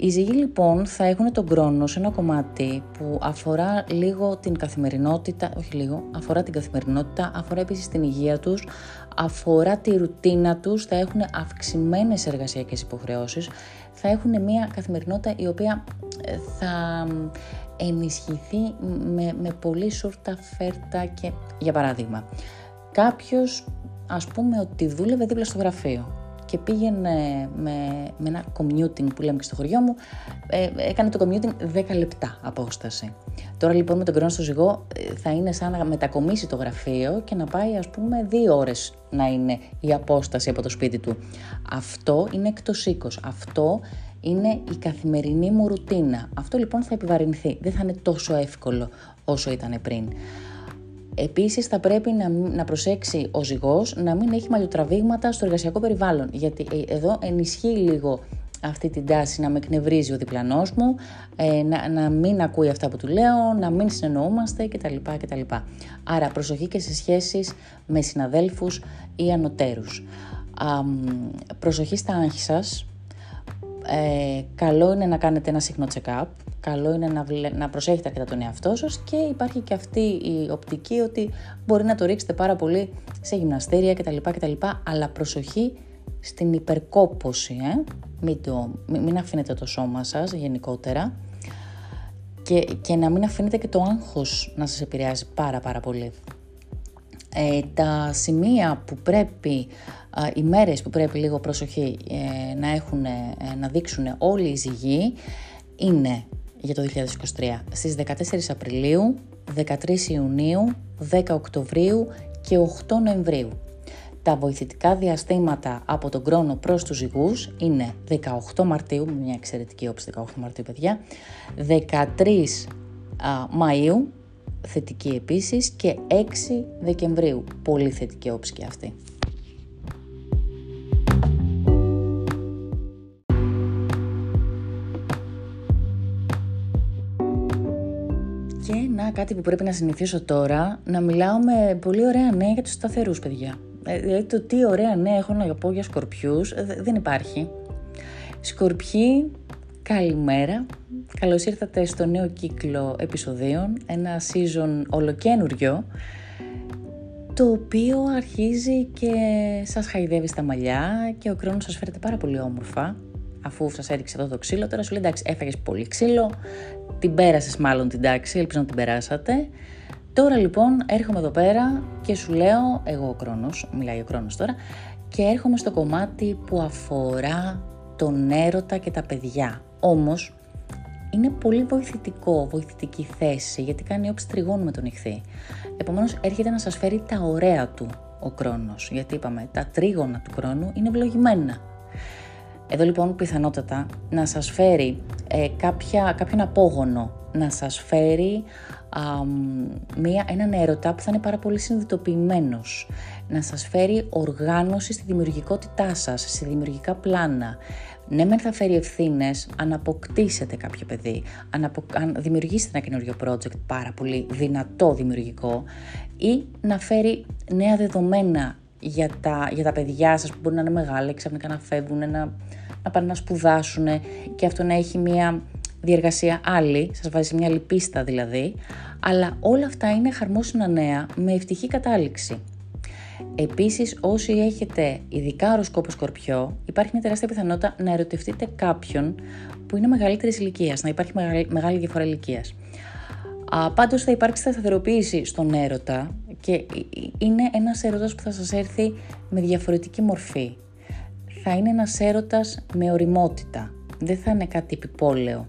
Οι ζυγοί λοιπόν θα έχουν τον χρόνο σε ένα κομμάτι που αφορά λίγο την καθημερινότητα, όχι λίγο, αφορά την καθημερινότητα, αφορά επίσης την υγεία τους, αφορά τη ρουτίνα τους, θα έχουν αυξημένες εργασιακές υποχρεώσεις, θα έχουν μια καθημερινότητα η οποία ε, θα ενισχυθεί με, με πολύ σούρτα φέρτα και για παράδειγμα κάποιος ας πούμε ότι δούλευε δίπλα στο γραφείο και πήγαινε με, με ένα commuting που λέμε και στο χωριό μου, ε, έκανε το commuting 10 λεπτά απόσταση. Τώρα λοιπόν με τον χρόνο στο ζυγό ε, θα είναι σαν να μετακομίσει το γραφείο και να πάει ας πούμε δύο ώρες να είναι η απόσταση από το σπίτι του. Αυτό είναι εκτός οίκος. Αυτό είναι η καθημερινή μου ρουτίνα. Αυτό λοιπόν θα επιβαρυνθεί. Δεν θα είναι τόσο εύκολο όσο ήταν πριν. Επίσης θα πρέπει να, να προσέξει ο ζυγός να μην έχει μαλλιοτραβήγματα στο εργασιακό περιβάλλον, γιατί ε, εδώ ενισχύει λίγο αυτή την τάση να με εκνευρίζει ο διπλανός μου, ε, να, να μην ακούει αυτά που του λέω, να μην συνεννοούμαστε κτλ. κτλ. Άρα προσοχή και σε σχέσεις με συναδέλφους ή ανωτέρους. Α, προσοχή στα άγχη σας. Ε, καλό είναι να κάνετε ένα συχνό check-up. Καλό είναι να, να προσέχετε αρκετά τον εαυτό σας και υπάρχει και αυτή η οπτική ότι μπορεί να το ρίξετε πάρα πολύ σε γυμναστήρια κτλ. κτλ αλλά προσοχή στην υπερκόπωση. Ε; Μην, το, μην αφήνετε το σώμα σας γενικότερα και, και να μην αφήνετε και το άγχος να σας επηρεάζει πάρα πάρα πολύ. Ε, τα σημεία που πρέπει, οι μέρες που πρέπει λίγο προσοχή ε, να, έχουν, ε, να δείξουν όλοι οι ζυγοί είναι για το 2023 στις 14 Απριλίου, 13 Ιουνίου, 10 Οκτωβρίου και 8 Νοεμβρίου. Τα βοηθητικά διαστήματα από τον χρόνο προς τους ζυγούς είναι 18 Μαρτίου, μια εξαιρετική όψη 18 Μαρτίου παιδιά, 13 Μαΐου, θετική επίσης και 6 Δεκεμβρίου, πολύ θετική όψη και αυτή. Κάτι που πρέπει να συνηθίσω τώρα, να μιλάω με πολύ ωραία νέα για τους σταθερούς παιδιά. Ε, δηλαδή το τι ωραία νέα έχω να πω για σκορπιούς ε, δεν υπάρχει. Σκορπιοί, καλημέρα. Καλώς ήρθατε στο νέο κύκλο επεισοδίων, ένα season ολοκένουριο, το οποίο αρχίζει και σας χαϊδεύει στα μαλλιά και ο χρόνος σας φέρετε πάρα πολύ όμορφα, αφού σας έριξε εδώ το ξύλο, τώρα σου λέει εντάξει έφαγες πολύ ξύλο, την πέρασες μάλλον την τάξη, ελπίζω να την περάσατε, Τώρα λοιπόν έρχομαι εδώ πέρα και σου λέω, εγώ ο Κρόνος, μιλάει ο Κρόνος τώρα, και έρχομαι στο κομμάτι που αφορά τον έρωτα και τα παιδιά. Όμως είναι πολύ βοηθητικό, βοηθητική θέση, γιατί κάνει όψη τριγώνου με τον ηχθή. Επομένως έρχεται να σας φέρει τα ωραία του ο Κρόνος, γιατί είπαμε τα τρίγωνα του Κρόνου είναι ευλογημένα. Εδώ λοιπόν πιθανότατα να σας φέρει ε, κάποια, κάποιον απόγονο, να σας φέρει μία, έναν έρωτα που θα είναι πάρα πολύ συνειδητοποιημένος, να σας φέρει οργάνωση στη δημιουργικότητά σας, στη δημιουργικά πλάνα. Ναι, μεν θα φέρει ευθύνες αν αποκτήσετε κάποιο παιδί, αν, απο, αν δημιουργήσετε ένα καινούριο project πάρα πολύ δυνατό δημιουργικό ή να φέρει νέα δεδομένα για τα, για τα παιδιά σας που μπορεί να είναι μεγάλα, ξαφνικά να φεύγουν, να, να πάνε να σπουδάσουν και αυτό να έχει μια διεργασία άλλη, σας βάζει μια λυπίστα δηλαδή, αλλά όλα αυτά είναι χαρμόσυνα νέα με ευτυχή κατάληξη. Επίσης, όσοι έχετε ειδικά οροσκόπο σκορπιό, υπάρχει μια τεράστια πιθανότητα να ερωτευτείτε κάποιον που είναι μεγαλύτερης ηλικίας, να υπάρχει μεγάλη διαφορά ηλικίας. Πάντως θα υπάρξει σταθεροποίηση στον έρωτα και είναι ένας έρωτας που θα σας έρθει με διαφορετική μορφή. Θα είναι ένας έρωτας με οριμότητα. Δεν θα είναι κάτι επιπόλαιο.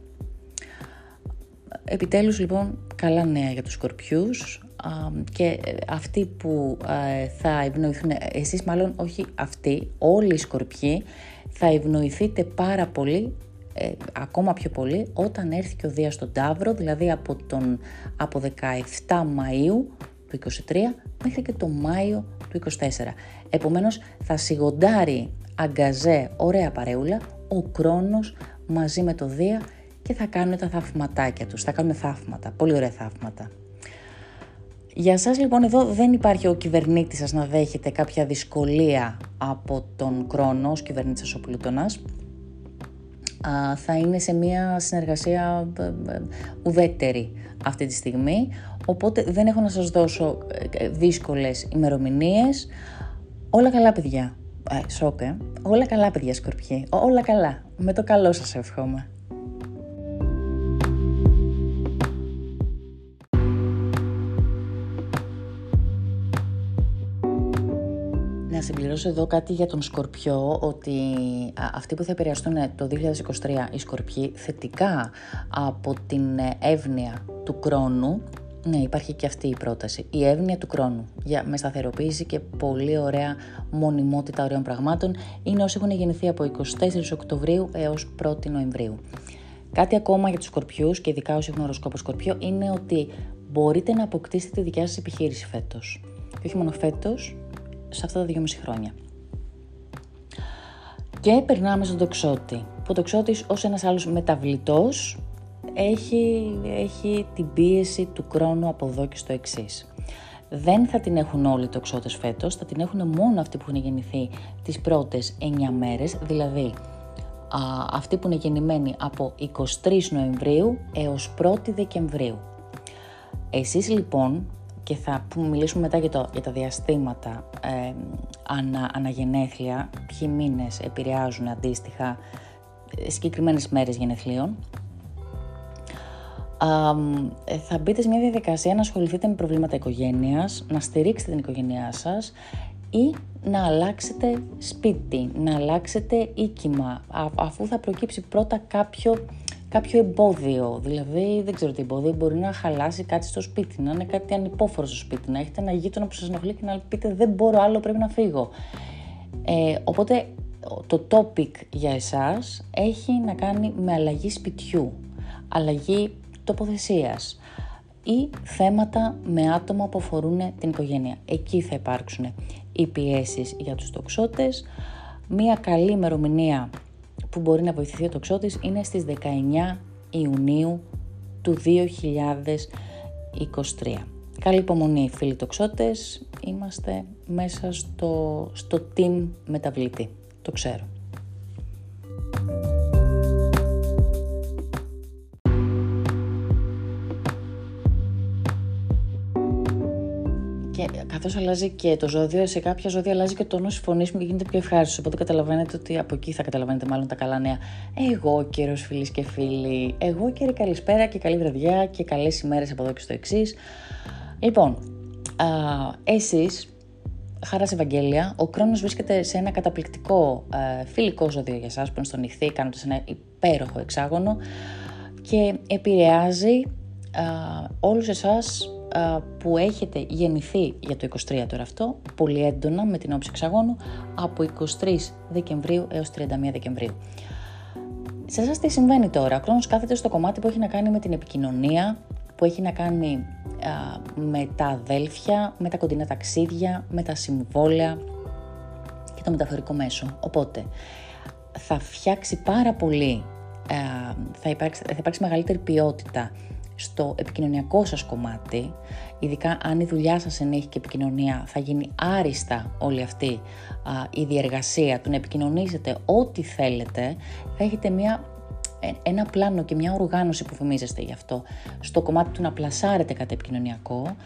Επιτέλους λοιπόν καλά νέα για τους σκορπιούς και ε, αυτοί που ε, θα ευνοηθούν, εσείς μάλλον όχι αυτοί, όλοι οι σκορπιοί θα ευνοηθείτε πάρα πολύ ε, ακόμα πιο πολύ όταν έρθει και ο Δίας στον Ταύρο, δηλαδή από, τον, από 17 Μαΐου του 23 μέχρι και το Μάιο του 24. Επομένως θα σιγοντάρει αγκαζέ ωραία παρέουλα ο Κρόνος μαζί με το Δία και θα κάνουν τα θαυματάκια τους, θα κάνουν θαύματα, πολύ ωραία θαύματα. Για σας λοιπόν εδώ δεν υπάρχει ο κυβερνήτης σας να δέχεται κάποια δυσκολία από τον χρόνο ως κυβερνήτης σας ο Πλούτονας. θα είναι σε μια συνεργασία ε, ε, ουδέτερη αυτή τη στιγμή, οπότε δεν έχω να σας δώσω ε, δύσκολες ημερομηνίες. Όλα καλά παιδιά. Ε, σοκ, Όλα καλά παιδιά σκορπιοί. Όλα καλά. Με το καλό σας εύχομαι. να συμπληρώσω εδώ κάτι για τον Σκορπιό, ότι αυτοί που θα επηρεαστούν το 2023 οι Σκορπιοί θετικά από την εύνοια του χρόνου, ναι, υπάρχει και αυτή η πρόταση. Η εύνοια του χρόνου για, με σταθεροποίηση και πολύ ωραία μονιμότητα ωραίων πραγμάτων είναι όσοι έχουν γεννηθεί από 24 Οκτωβρίου έως 1 Νοεμβρίου. Κάτι ακόμα για τους Σκορπιούς και ειδικά όσοι έχουν οροσκόπο Σκορπιό είναι ότι μπορείτε να αποκτήσετε τη δικιά σας επιχείρηση φέτος. Και όχι μόνο φέτος, σε αυτά τα δύο μισή χρόνια. Και περνάμε στον τοξότη. Που ο τοξότης ως ένας άλλος μεταβλητός έχει, έχει την πίεση του χρόνου από εδώ και στο εξής. Δεν θα την έχουν όλοι οι τοξότες φέτος, θα την έχουν μόνο αυτοί που έχουν γεννηθεί τις πρώτες 9 μέρες, δηλαδή α, αυτοί που είναι γεννημένοι από 23 Νοεμβρίου έως 1η Δεκεμβρίου. Εσείς λοιπόν, και θα μιλήσουμε μετά για, το, για τα διαστήματα ε, ανα, αναγενέθλια, ποιοι μήνες επηρεάζουν αντίστοιχα ε, συγκεκριμένες μέρες γενεθλίων, ε, θα μπείτε σε μια διαδικασία να ασχοληθείτε με προβλήματα οικογένειας, να στηρίξετε την οικογένειά σας ή να αλλάξετε σπίτι, να αλλάξετε οίκημα, αφού θα προκύψει πρώτα κάποιο, κάποιο εμπόδιο. Δηλαδή, δεν ξέρω τι εμπόδιο, μπορεί να χαλάσει κάτι στο σπίτι, να είναι κάτι ανυπόφορο στο σπίτι, να έχετε ένα γείτονα που σας ενοχλεί και να πείτε δεν μπορώ άλλο, πρέπει να φύγω. Ε, οπότε, το topic για εσάς έχει να κάνει με αλλαγή σπιτιού, αλλαγή τοποθεσίας ή θέματα με άτομα που αφορούν την οικογένεια. Εκεί θα υπάρξουν οι πιέσεις για τους τοξότες. Μία καλή ημερομηνία που μπορεί να βοηθηθεί ο τοξότης είναι στις 19 Ιουνίου του 2023. Καλή υπομονή φίλοι τοξότες, είμαστε μέσα στο, στο team μεταβλητή, το ξέρω. Καθώς αλλάζει και το ζώδιο, σε κάποια ζώδια αλλάζει και το τόνος της φωνής μου και γίνεται πιο ευχάριστος. Οπότε καταλαβαίνετε ότι από εκεί θα καταλαβαίνετε μάλλον τα καλά νέα. Εγώ καιρός φίλοι και φίλοι. Εγώ καιρή καλησπέρα και καλή βραδιά και καλές ημέρες από εδώ και στο εξής. Λοιπόν, εσείς, χαράς σε Ευαγγέλια, ο χρόνο βρίσκεται σε ένα καταπληκτικό ε, φιλικό ζώδιο για εσά που είναι στον νυχθή, κάνοντας ένα υπέροχο εξάγωνο και επηρεάζει όλους εσάς που έχετε γεννηθεί για το 23 τώρα αυτό, πολύ έντονα με την όψη εξαγώνου, από 23 Δεκεμβρίου έως 31 Δεκεμβρίου. Σε εσάς τι συμβαίνει τώρα, ο χρόνος κάθεται στο κομμάτι που έχει να κάνει με την επικοινωνία, που έχει να κάνει με τα αδέλφια, με τα κοντινά ταξίδια, με τα συμβόλαια και το μεταφορικό μέσο. Οπότε θα φτιάξει πάρα πολύ, θα υπάρξει, θα υπάρξει μεγαλύτερη ποιότητα στο επικοινωνιακό σας κομμάτι, ειδικά αν η δουλειά σας ενέχει και επικοινωνία, θα γίνει άριστα όλη αυτή η διεργασία του να επικοινωνήσετε ό,τι θέλετε, θα έχετε μια, ε, ένα πλάνο και μια οργάνωση που φημίζεστε γι' αυτό. Στο κομμάτι του να πλασάρετε κατά επικοινωνιακό,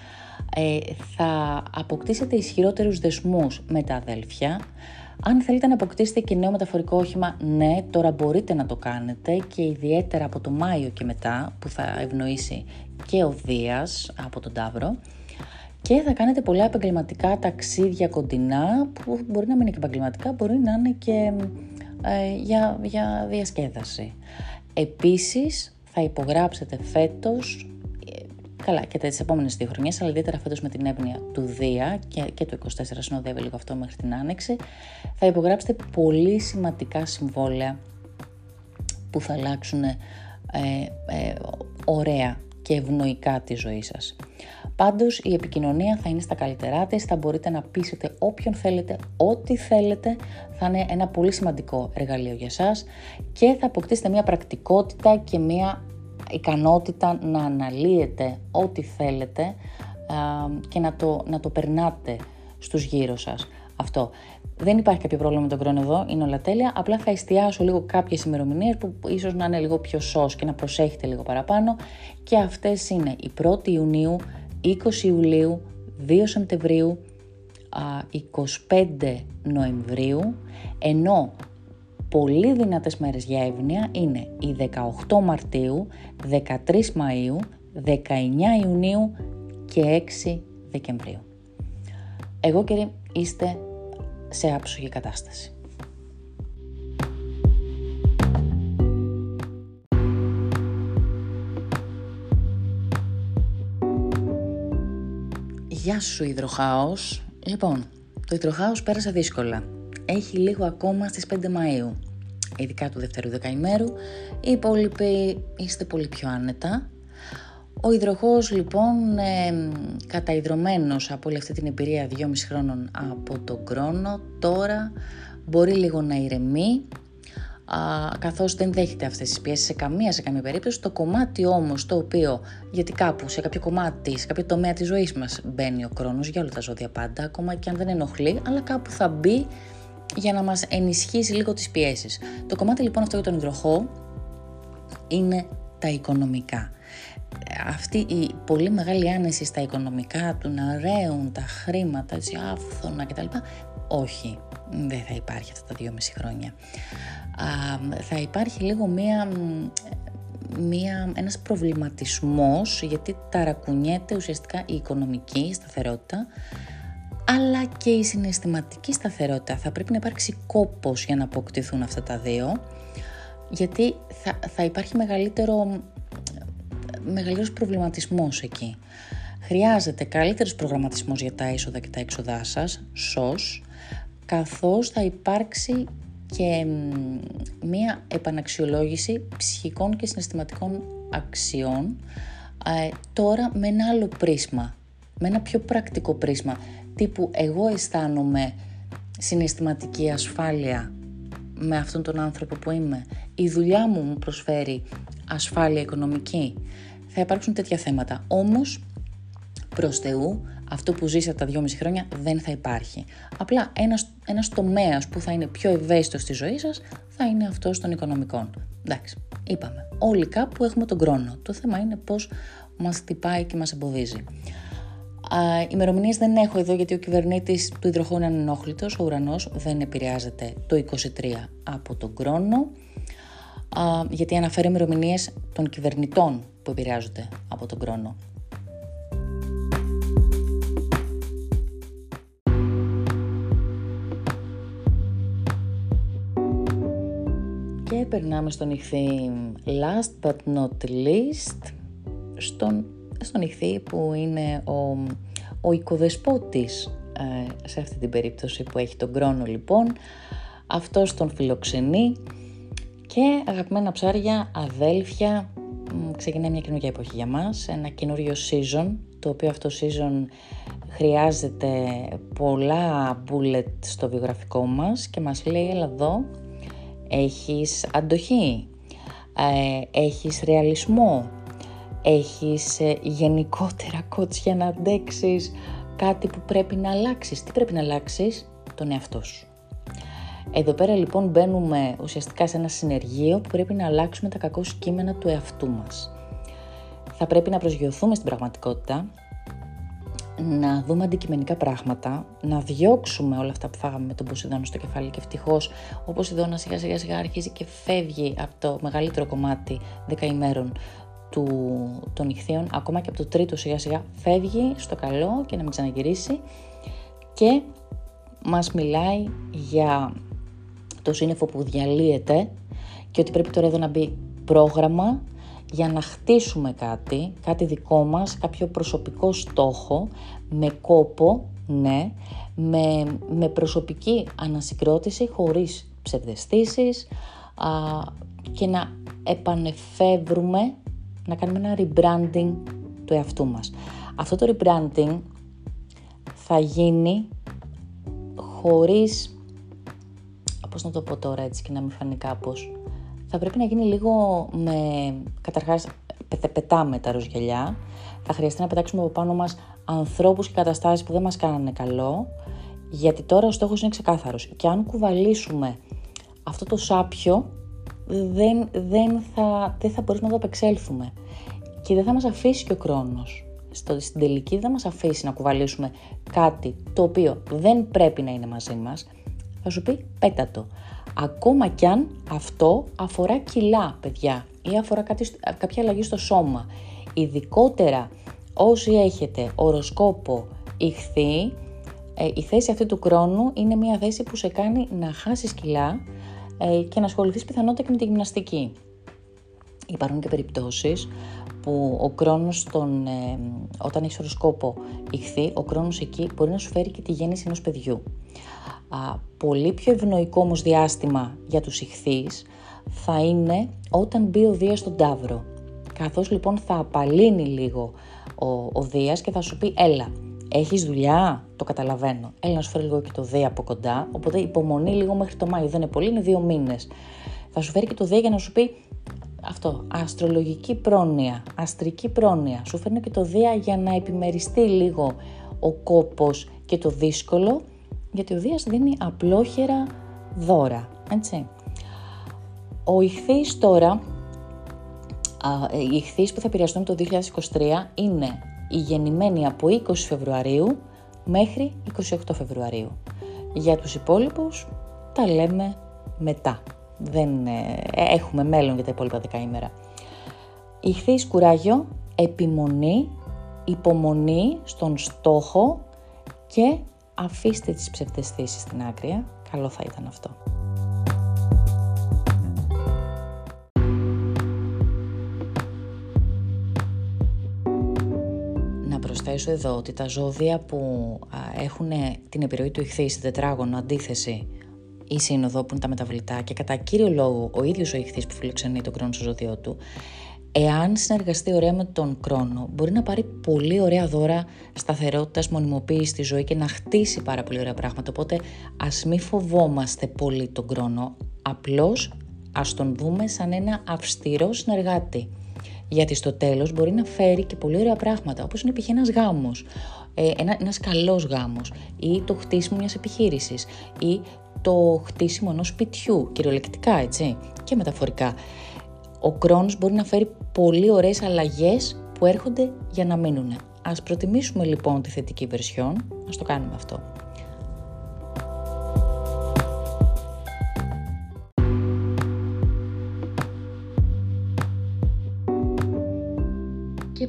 ε, θα αποκτήσετε ισχυρότερους δεσμούς με τα αδέλφια, αν θέλετε να αποκτήσετε και νέο μεταφορικό όχημα, ναι, τώρα μπορείτε να το κάνετε και ιδιαίτερα από το Μάιο και μετά που θα ευνοήσει και ο Δίας από τον Ταύρο και θα κάνετε πολλά επαγγελματικά ταξίδια κοντινά που μπορεί να μην είναι και επαγγελματικά, μπορεί να είναι και ε, για, για διασκέδαση. Επίσης θα υπογράψετε φέτος Καλά, και τις επόμενες δύο χρονιές, αλλά ιδιαίτερα φέτος με την έμνοια του Δία και, και το 24 συνοδεύει λίγο αυτό μέχρι την Άνοιξη, θα υπογράψετε πολύ σημαντικά συμβόλαια που θα αλλάξουν ε, ε, ωραία και ευνοϊκά τη ζωή σας. Πάντως η επικοινωνία θα είναι στα καλύτερά της, θα μπορείτε να πείσετε όποιον θέλετε, ό,τι θέλετε, θα είναι ένα πολύ σημαντικό εργαλείο για σας και θα αποκτήσετε μια πρακτικότητα και μια ικανότητα να αναλύετε ό,τι θέλετε και να το, να το περνάτε στους γύρω σας. Αυτό. Δεν υπάρχει κάποιο πρόβλημα με τον χρόνο εδώ, είναι όλα τέλεια. Απλά θα εστιάσω λίγο κάποιες ημερομηνίες που ίσως να είναι λίγο πιο σως και να προσέχετε λίγο παραπάνω. Και αυτές είναι η 1η Ιουνίου, 20 Ιουλίου, 2 Σεπτεμβρίου, 25 Νοεμβρίου, ενώ πολύ δυνατές μέρες για εύνοια είναι οι 18 Μαρτίου, 13 Μαΐου, 19 Ιουνίου και 6 Δεκεμβρίου. Εγώ και είστε σε άψογη κατάσταση. Γεια σου υδροχάος. Λοιπόν, το υδροχάος πέρασε δύσκολα έχει λίγο ακόμα στις 5 Μαΐου, ειδικά του δεύτερου δεκαημέρου. Οι υπόλοιποι είστε πολύ πιο άνετα. Ο υδροχός λοιπόν ε, καταϊδρωμένος από όλη αυτή την εμπειρία 2,5 χρόνων από τον χρόνο τώρα μπορεί λίγο να ηρεμεί α, καθώς δεν δέχεται αυτές τις πιέσεις σε καμία, σε καμία περίπτωση. Το κομμάτι όμως το οποίο, γιατί κάπου σε κάποιο κομμάτι, σε κάποιο τομέα της ζωής μας μπαίνει ο χρόνος για όλα τα ζώδια πάντα, ακόμα και αν δεν ενοχλεί, αλλά κάπου θα μπει για να μας ενισχύσει λίγο τις πιέσεις. Το κομμάτι λοιπόν αυτό για τον υδροχό είναι τα οικονομικά. Αυτή η πολύ μεγάλη άνεση στα οικονομικά του να ρέουν τα χρήματα έτσι άφθονα κτλ. Όχι, δεν θα υπάρχει αυτά τα δύο μισή χρόνια. Α, θα υπάρχει λίγο μία, μία, ένας προβληματισμός γιατί ταρακουνιέται ουσιαστικά η οικονομική σταθερότητα αλλά και η συναισθηματική σταθερότητα. Θα πρέπει να υπάρξει κόπος για να αποκτηθούν αυτά τα δύο γιατί θα, θα υπάρχει μεγαλύτερο, μεγαλύτερος προβληματισμός εκεί. Χρειάζεται καλύτερος προγραμματισμός για τα έσοδα και τα έξοδά σας, σως, καθώς θα υπάρξει και μία επαναξιολόγηση ψυχικών και συναισθηματικών αξιών ε, τώρα με ένα άλλο πρίσμα, με ένα πιο πρακτικό πρίσμα, τύπου εγώ αισθάνομαι συναισθηματική ασφάλεια με αυτόν τον άνθρωπο που είμαι, η δουλειά μου μου προσφέρει ασφάλεια οικονομική, θα υπάρξουν τέτοια θέματα. Όμως, προς Θεού, αυτό που ζήσατε τα δυόμιση χρόνια δεν θα υπάρχει. Απλά ένας, ένας τομέας που θα είναι πιο ευαίσθητος στη ζωή σας θα είναι αυτός των οικονομικών. Εντάξει, είπαμε. Όλοι κάπου έχουμε τον χρόνο. Το θέμα είναι πώς μας χτυπάει και μας εμποδίζει. Ημερομηνίες δεν έχω εδώ γιατί ο κυβερνήτης του υδροχώου είναι ανενόχλητος. Ο ουρανός δεν επηρεάζεται το 23 από τον χρόνο. Γιατί αναφέρει ημερομηνίες των κυβερνητών που επηρεάζονται από τον χρόνο. Και περνάμε στον ηχθή last but not least στον στον ηχθή που είναι ο, ο οικοδεσπότης ε, σε αυτή την περίπτωση που έχει τον κρόνο λοιπόν, αυτός τον φιλοξενεί και αγαπημένα ψάρια, αδέλφια, ξεκινάει μια καινούργια εποχή για μας, ένα καινούριο season, το οποίο αυτό season χρειάζεται πολλά bullet στο βιογραφικό μας και μας λέει έλα εδώ, έχεις αντοχή, ε, έχεις ρεαλισμό, έχεις ε, γενικότερα κότσια να αντέξεις κάτι που πρέπει να αλλάξεις. Τι πρέπει να αλλάξεις; Τον εαυτό σου. Εδώ πέρα λοιπόν μπαίνουμε ουσιαστικά σε ένα συνεργείο που πρέπει να αλλάξουμε τα κακό κείμενα του εαυτού μας. Θα πρέπει να προσγειωθούμε στην πραγματικότητα, να δούμε αντικειμενικά πράγματα, να διώξουμε όλα αυτά που φάγαμε με τον Ποσειδώνα στο κεφάλι και ευτυχώς ο Ποσειδώνα σιγά σιγά σιγά αρχίζει και φεύγει από το μεγαλύτερο κομμάτι δεκαημέρων του, των ηχθείων, ακόμα και από το τρίτο σιγά σιγά φεύγει στο καλό και να μην ξαναγυρίσει και μας μιλάει για το σύννεφο που διαλύεται και ότι πρέπει τώρα εδώ να μπει πρόγραμμα για να χτίσουμε κάτι, κάτι δικό μας, κάποιο προσωπικό στόχο, με κόπο, ναι, με, με προσωπική ανασυγκρότηση, χωρίς ψευδεστήσεις α, και να επανεφεύρουμε να κάνουμε ένα rebranding του εαυτού μας. Αυτό το rebranding θα γίνει χωρίς, πώς να το πω τώρα έτσι και να μην φανεί κάπως, θα πρέπει να γίνει λίγο με, καταρχάς πετάμε τα ροζγελιά, θα χρειαστεί να πετάξουμε από πάνω μας ανθρώπους και καταστάσεις που δεν μας κάνανε καλό, γιατί τώρα ο στόχος είναι ξεκάθαρος. Και αν κουβαλήσουμε αυτό το σάπιο, δεν, δεν, θα, δεν θα μπορούμε να το απεξέλθουμε. Και δεν θα μας αφήσει και ο χρόνος. Στο, στην τελική δεν θα μας αφήσει να κουβαλήσουμε κάτι το οποίο δεν πρέπει να είναι μαζί μας. Θα σου πει πέτα το. Ακόμα κι αν αυτό αφορά κιλά, παιδιά, ή αφορά κάτι, κάποια αλλαγή στο σώμα. Ειδικότερα όσοι έχετε οροσκόπο ηχθεί, ε, η θέση αυτή του χρόνου είναι μια θέση που σε κάνει να χάσεις κιλά ε, και να ασχοληθείς πιθανότητα και με τη γυμναστική. Υπάρχουν και περιπτώσεις που ο χρόνος τον, ε, όταν έχεις οροσκόπο ηχθεί, ο χρόνος εκεί μπορεί να σου φέρει και τη γέννηση ενός παιδιού. Α, πολύ πιο ευνοϊκό όμως διάστημα για τους ηχθείς θα είναι όταν μπει ο Δίας στον Ταύρο. καθώς λοιπόν θα απαλύνει λίγο ο, ο Δίας και θα σου πει έλα, έχεις δουλειά, το καταλαβαίνω, έλα να σου φέρει λίγο και το Δία από κοντά, οπότε υπομονή λίγο μέχρι το Μάιο, δεν είναι πολύ, είναι δύο μήνες. Θα σου φέρει και το Δία για να σου πει αυτό, αστρολογική πρόνοια, αστρική πρόνοια. Σου φέρνω και το Δία για να επιμεριστεί λίγο ο κόπος και το δύσκολο, γιατί ο Δίας δίνει απλόχερα δώρα, έτσι. Ο ηχθής τώρα, οι ηχθείς που θα επηρεαστούν το 2023 είναι οι γεννημένοι από 20 Φεβρουαρίου μέχρι 28 Φεβρουαρίου. Για τους υπόλοιπους τα λέμε μετά. Δεν ε, έχουμε μέλλον για τα υπόλοιπα δεκαήμερα. Ηχθείς κουράγιο, επιμονή, υπομονή στον στόχο και αφήστε τις ψευδεστήσεις στην άκρη. Καλό θα ήταν αυτό. Προσθέσω εδώ ότι τα ζώδια που έχουν την επιρροή του ηχθή στην τετράγωνο αντίθεση ή σύνοδο που είναι τα μεταβλητά και κατά κύριο λόγο ο ίδιος ο ηχθής που φιλοξενεί τον χρόνο στο ζώδιό του εάν συνεργαστεί ωραία με τον χρόνο μπορεί να πάρει πολύ ωραία δώρα σταθερότητας, μονιμοποίησης στη ζωή και να χτίσει πάρα πολύ ωραία πράγματα. Οπότε ας μην φοβόμαστε πολύ τον χρόνο απλώς ας τον δούμε σαν ένα αυστηρό συνεργάτη γιατί στο τέλος μπορεί να φέρει και πολύ ωραία πράγματα, όπως είναι π.χ. ένας γάμος, ε, ένα, ένας καλός γάμος ή το χτίσιμο μιας επιχείρησης ή το χτίσιμο ενός σπιτιού, κυριολεκτικά έτσι και μεταφορικά. Ο χρόνος μπορεί να φέρει πολύ ωραίες αλλαγές που έρχονται για να μείνουν. Ας προτιμήσουμε λοιπόν τη θετική βερσιόν, ας το κάνουμε αυτό.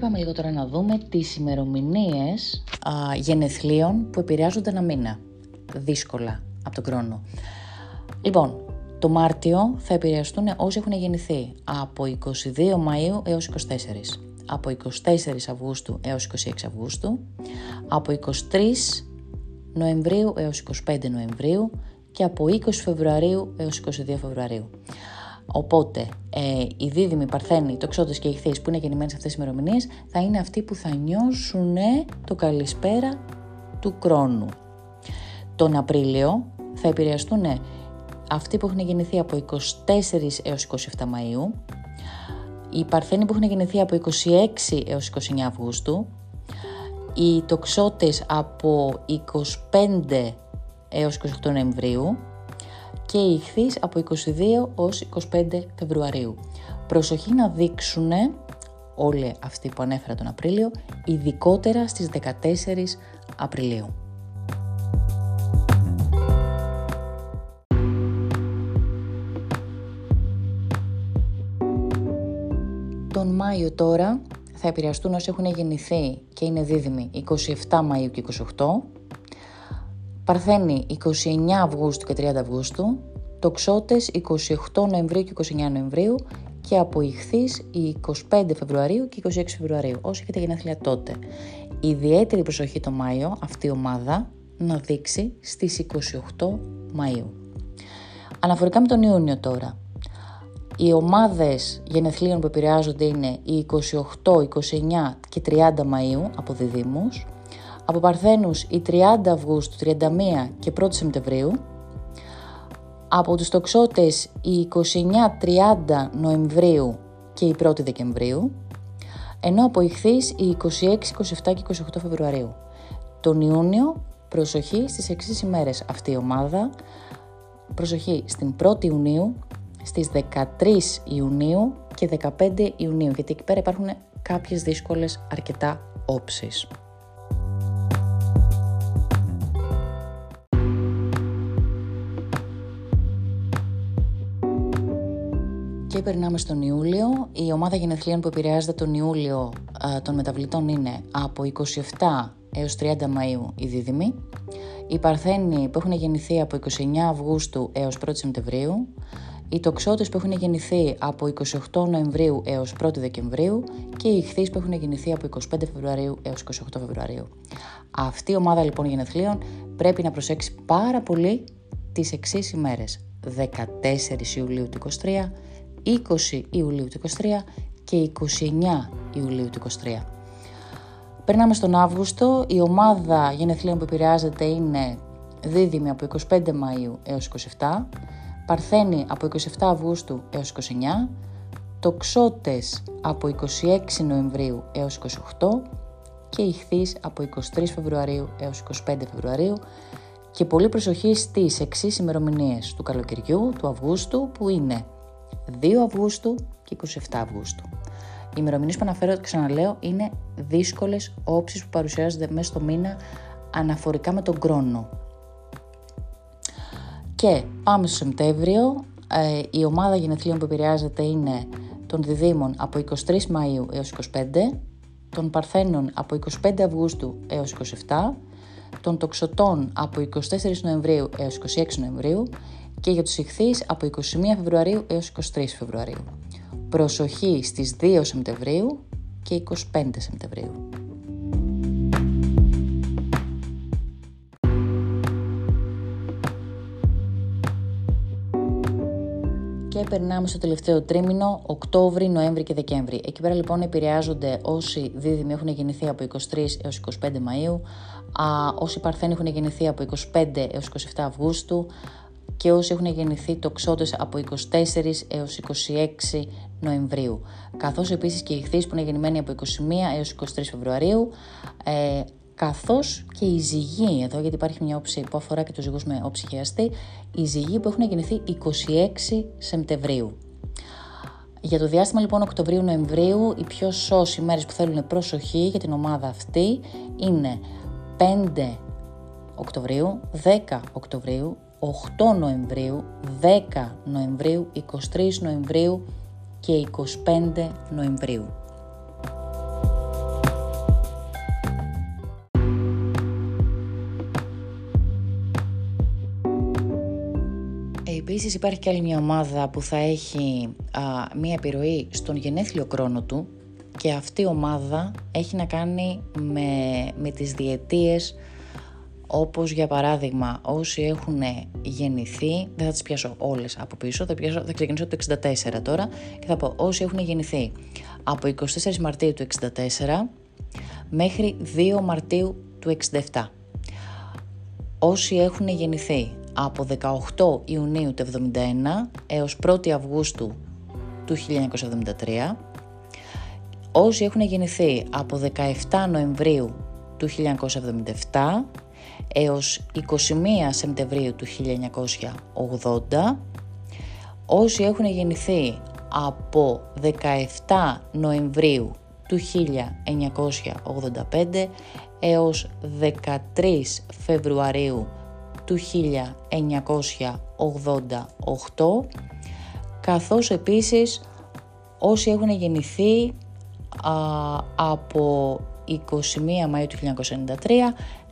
Και πάμε λίγο τώρα να δούμε τις ημερομηνίες γενεθλίων που επηρεάζονται ένα μήνα. Δύσκολα από τον χρόνο. Λοιπόν, το Μάρτιο θα επηρεαστούν όσοι έχουν γεννηθεί από 22 Μαΐου έως 24, από 24 Αυγούστου έως 26 Αυγούστου, από 23 Νοεμβρίου έως 25 Νοεμβρίου και από 20 Φεβρουαρίου έως 22 Φεβρουαρίου. Οπότε, ε, οι δίδυμοι παρθένοι, τοξότες και οι που είναι γεννημένοι σε αυτές τις ημερομηνίες, θα είναι αυτοί που θα νιώσουν το καλησπέρα του χρόνου. Τον Απρίλιο θα επηρεαστούν αυτοί που έχουν γεννηθεί από 24 έως 27 Μαΐου, οι παρθένοι που έχουν γεννηθεί από 26 έως 29 Αυγούστου, οι τοξότες από 25 έως 28 Νοεμβρίου, και οι ηχθείς από 22 ως 25 Φεβρουαρίου. Προσοχή να δείξουν όλοι αυτοί που ανέφερα τον Απρίλιο, ειδικότερα στις 14 Απριλίου. Τον Μάιο τώρα θα επηρεαστούν όσοι έχουν γεννηθεί και είναι δίδυμοι 27 Μαΐου και 28, Παρθένη 29 Αυγούστου και 30 Αυγούστου, Τοξότες 28 Νοεμβρίου και 29 Νοεμβρίου. Και από Ιχθύς 25 Φεβρουαρίου και 26 Φεβρουαρίου, όσοι έχετε γενέθλια τότε. Ιδιαίτερη προσοχή το Μάιο αυτή η ομάδα να δείξει στις 28 Μαΐου. Αναφορικά με τον Ιούνιο τώρα, οι ομάδες γενεθλίων που επηρεάζονται είναι οι 28, 29 και 30 Μαΐου από διδήμους, από Παρθένους η 30 Αυγούστου, 31 και 1 Σεπτεμβρίου, από τους τοξότες η 29-30 Νοεμβρίου και η 1η Δεκεμβρίου, ενώ από ηχθείς η 26, 27 και 28 Φεβρουαρίου. Τον Ιούνιο, προσοχή στις εξής ημέρες αυτή η ομάδα, προσοχή στην 1η Ιουνίου, στις 13 Ιουνίου και 15 Ιουνίου, γιατί εκεί πέρα υπάρχουν κάποιες δύσκολες αρκετά όψεις. Και περνάμε στον Ιούλιο. Η ομάδα γενεθλίων που επηρεάζεται τον Ιούλιο των μεταβλητών είναι από 27 έως 30 Μαΐου οι δίδυμοι. Οι Παρθένοι που έχουν γεννηθεί από 29 Αυγούστου έως 1 Σεπτεμβρίου. Οι τοξότες που έχουν γεννηθεί από 28 Νοεμβρίου έως 1 Δεκεμβρίου και οι ηχθείς που έχουν γεννηθεί από 25 Φεβρουαρίου έως 28 Φεβρουαρίου. Αυτή η ομάδα λοιπόν γενεθλίων πρέπει να προσέξει πάρα πολύ τις εξής ημέρες. 14 Ιουλίου του 23, 20 Ιουλίου του 23 και 29 Ιουλίου του 23. Περνάμε στον Αύγουστο, η ομάδα γενεθλίων που επηρεάζεται είναι Δίδυμη από 25 Μαΐου έως 27, Παρθένη από 27 Αυγούστου έως 29, Τοξότες από 26 Νοεμβρίου έως 28 και Ιχθύς από 23 Φεβρουαρίου έως 25 Φεβρουαρίου και πολύ προσοχή στις εξής ημερομηνίες του καλοκαιριού, του Αυγούστου, που είναι 2 Αυγούστου και 27 Αυγούστου. Οι ημερομηνίες που αναφέρω, ξαναλέω, είναι δύσκολες όψεις που παρουσιάζονται μέσα στο μήνα αναφορικά με τον χρόνο. Και πάμε στο Σεπτέμβριο. Ε, η ομάδα γενεθλίων που επηρεάζεται είναι των διδήμων από 23 Μαΐου έως 25, των Παρθένων από 25 Αυγούστου έως 27, των Τοξωτών από 24 Νοεμβρίου έως 26 Νοεμβρίου και για τους Ιχθείς από 21 Φεβρουαρίου έως 23 Φεβρουαρίου. Προσοχή στις 2 Σεπτεμβρίου και 25 Σεπτεμβρίου. Και περνάμε στο τελευταίο τρίμηνο, Οκτώβρη, Νοέμβρη και Δεκέμβρη. Εκεί πέρα λοιπόν επηρεάζονται όσοι δίδυμοι έχουν γεννηθεί από 23 έως 25 Μαΐου, α, όσοι παρθένοι έχουν γεννηθεί από 25 έως 27 Αυγούστου και όσοι έχουν γεννηθεί τοξότες από 24 έως 26 Νοεμβρίου. Καθώς επίσης και οι χθείς που είναι γεννημένοι από 21 έως 23 Φεβρουαρίου, ε, καθώς και η ζυγή, εδώ γιατί υπάρχει μια όψη που αφορά και τους ζυγούς με όψη χειαστή, η ζυγή που έχουν γεννηθεί 26 Σεπτεμβρίου. Για το διάστημα λοιπόν Οκτωβρίου-Νοεμβρίου, οι πιο σώσοι μέρες που θέλουν προσοχή για την ομάδα αυτή είναι 5 Οκτωβρίου, 10 Οκτωβρίου, 8 Νοεμβρίου, 10 Νοεμβρίου, 23 Νοεμβρίου και 25 Νοεμβρίου. Επίσης υπάρχει και άλλη μια ομάδα που θα έχει α, μια επιρροή στον γενέθλιο χρόνο του και αυτή η ομάδα έχει να κάνει με, με τις διετίες όπως για παράδειγμα όσοι έχουν γεννηθεί, δεν θα τις πιάσω όλες από πίσω, θα, πιάσω, θα ξεκινήσω το 64 τώρα και θα πω όσοι έχουν γεννηθεί από 24 Μαρτίου του 64 μέχρι 2 Μαρτίου του 67. Όσοι έχουν γεννηθεί από 18 Ιουνίου του 71 έως 1 Αυγούστου του 1973, όσοι έχουν γεννηθεί από 17 Νοεμβρίου του 1977 έως 21 Σεπτεμβρίου του 1980, όσοι έχουν γεννηθεί από 17 Νοεμβρίου του 1985 έως 13 Φεβρουαρίου του 1988 καθώς επίσης όσοι έχουν γεννηθεί από 21 Μαΐου του 1993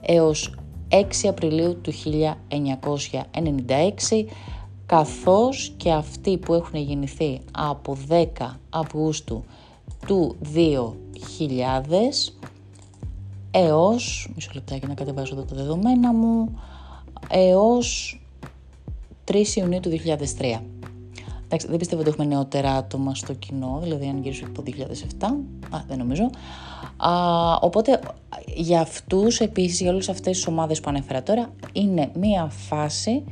έως 6 Απριλίου του 1996 καθώς και αυτοί που έχουν γεννηθεί από 10 Αυγούστου του 2000 έως, μισό λεπτάκι να κατεβάσω εδώ τα δεδομένα μου, έως 3 Ιουνίου του 2003. Εντάξει, δεν πιστεύω ότι έχουμε νεότερα άτομα στο κοινό, δηλαδή αν γυρίσω από το 2007, α, δεν νομίζω. Α, οπότε για αυτούς επίσης, για όλες αυτές τις ομάδες που ανέφερα τώρα, είναι μία φάση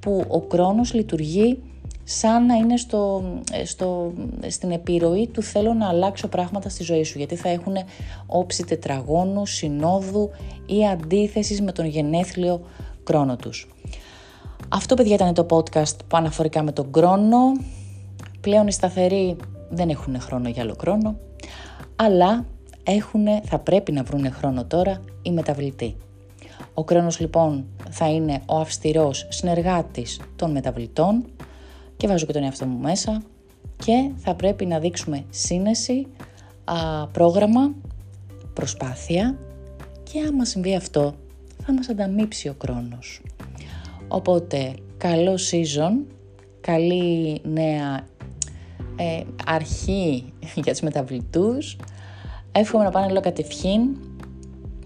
που ο χρόνος λειτουργεί σαν να είναι στο, στο, στην επιρροή του θέλω να αλλάξω πράγματα στη ζωή σου γιατί θα έχουν όψη τετραγώνου, συνόδου ή αντίθεσης με τον γενέθλιο χρόνο τους. Αυτό παιδιά ήταν το podcast που αναφορικά με τον χρόνο. Πλέον οι σταθεροί δεν έχουν χρόνο για άλλο χρόνο, αλλά έχουν, θα πρέπει να βρουν χρόνο τώρα οι μεταβλητοί. Ο χρόνος λοιπόν θα είναι ο αυστηρός συνεργάτης των μεταβλητών και βάζω και τον εαυτό μου μέσα και θα πρέπει να δείξουμε σύνεση, α, πρόγραμμα, προσπάθεια και άμα συμβεί αυτό θα μας ανταμείψει ο χρόνος. Οπότε καλό season, καλή νέα ε, αρχή για τους μεταβλητούς. Εύχομαι να πάνε λίγο κατευχήν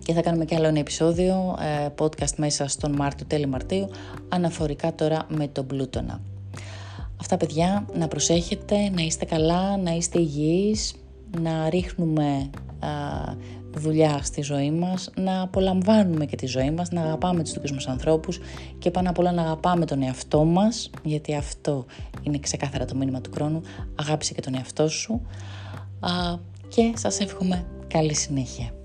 και θα κάνουμε και άλλο ένα επεισόδιο ε, podcast μέσα στον Μάρτιο, τέλη Μαρτίου, αναφορικά τώρα με τον Πλούτονα. Αυτά παιδιά, να προσέχετε, να είστε καλά, να είστε υγιείς, να ρίχνουμε α, δουλειά στη ζωή μας, να απολαμβάνουμε και τη ζωή μας, να αγαπάμε τους δικούς μας ανθρώπους και πάνω απ' όλα να αγαπάμε τον εαυτό μας, γιατί αυτό είναι ξεκάθαρα το μήνυμα του χρόνου, αγάπησε και τον εαυτό σου α, και σας εύχομαι καλή συνέχεια.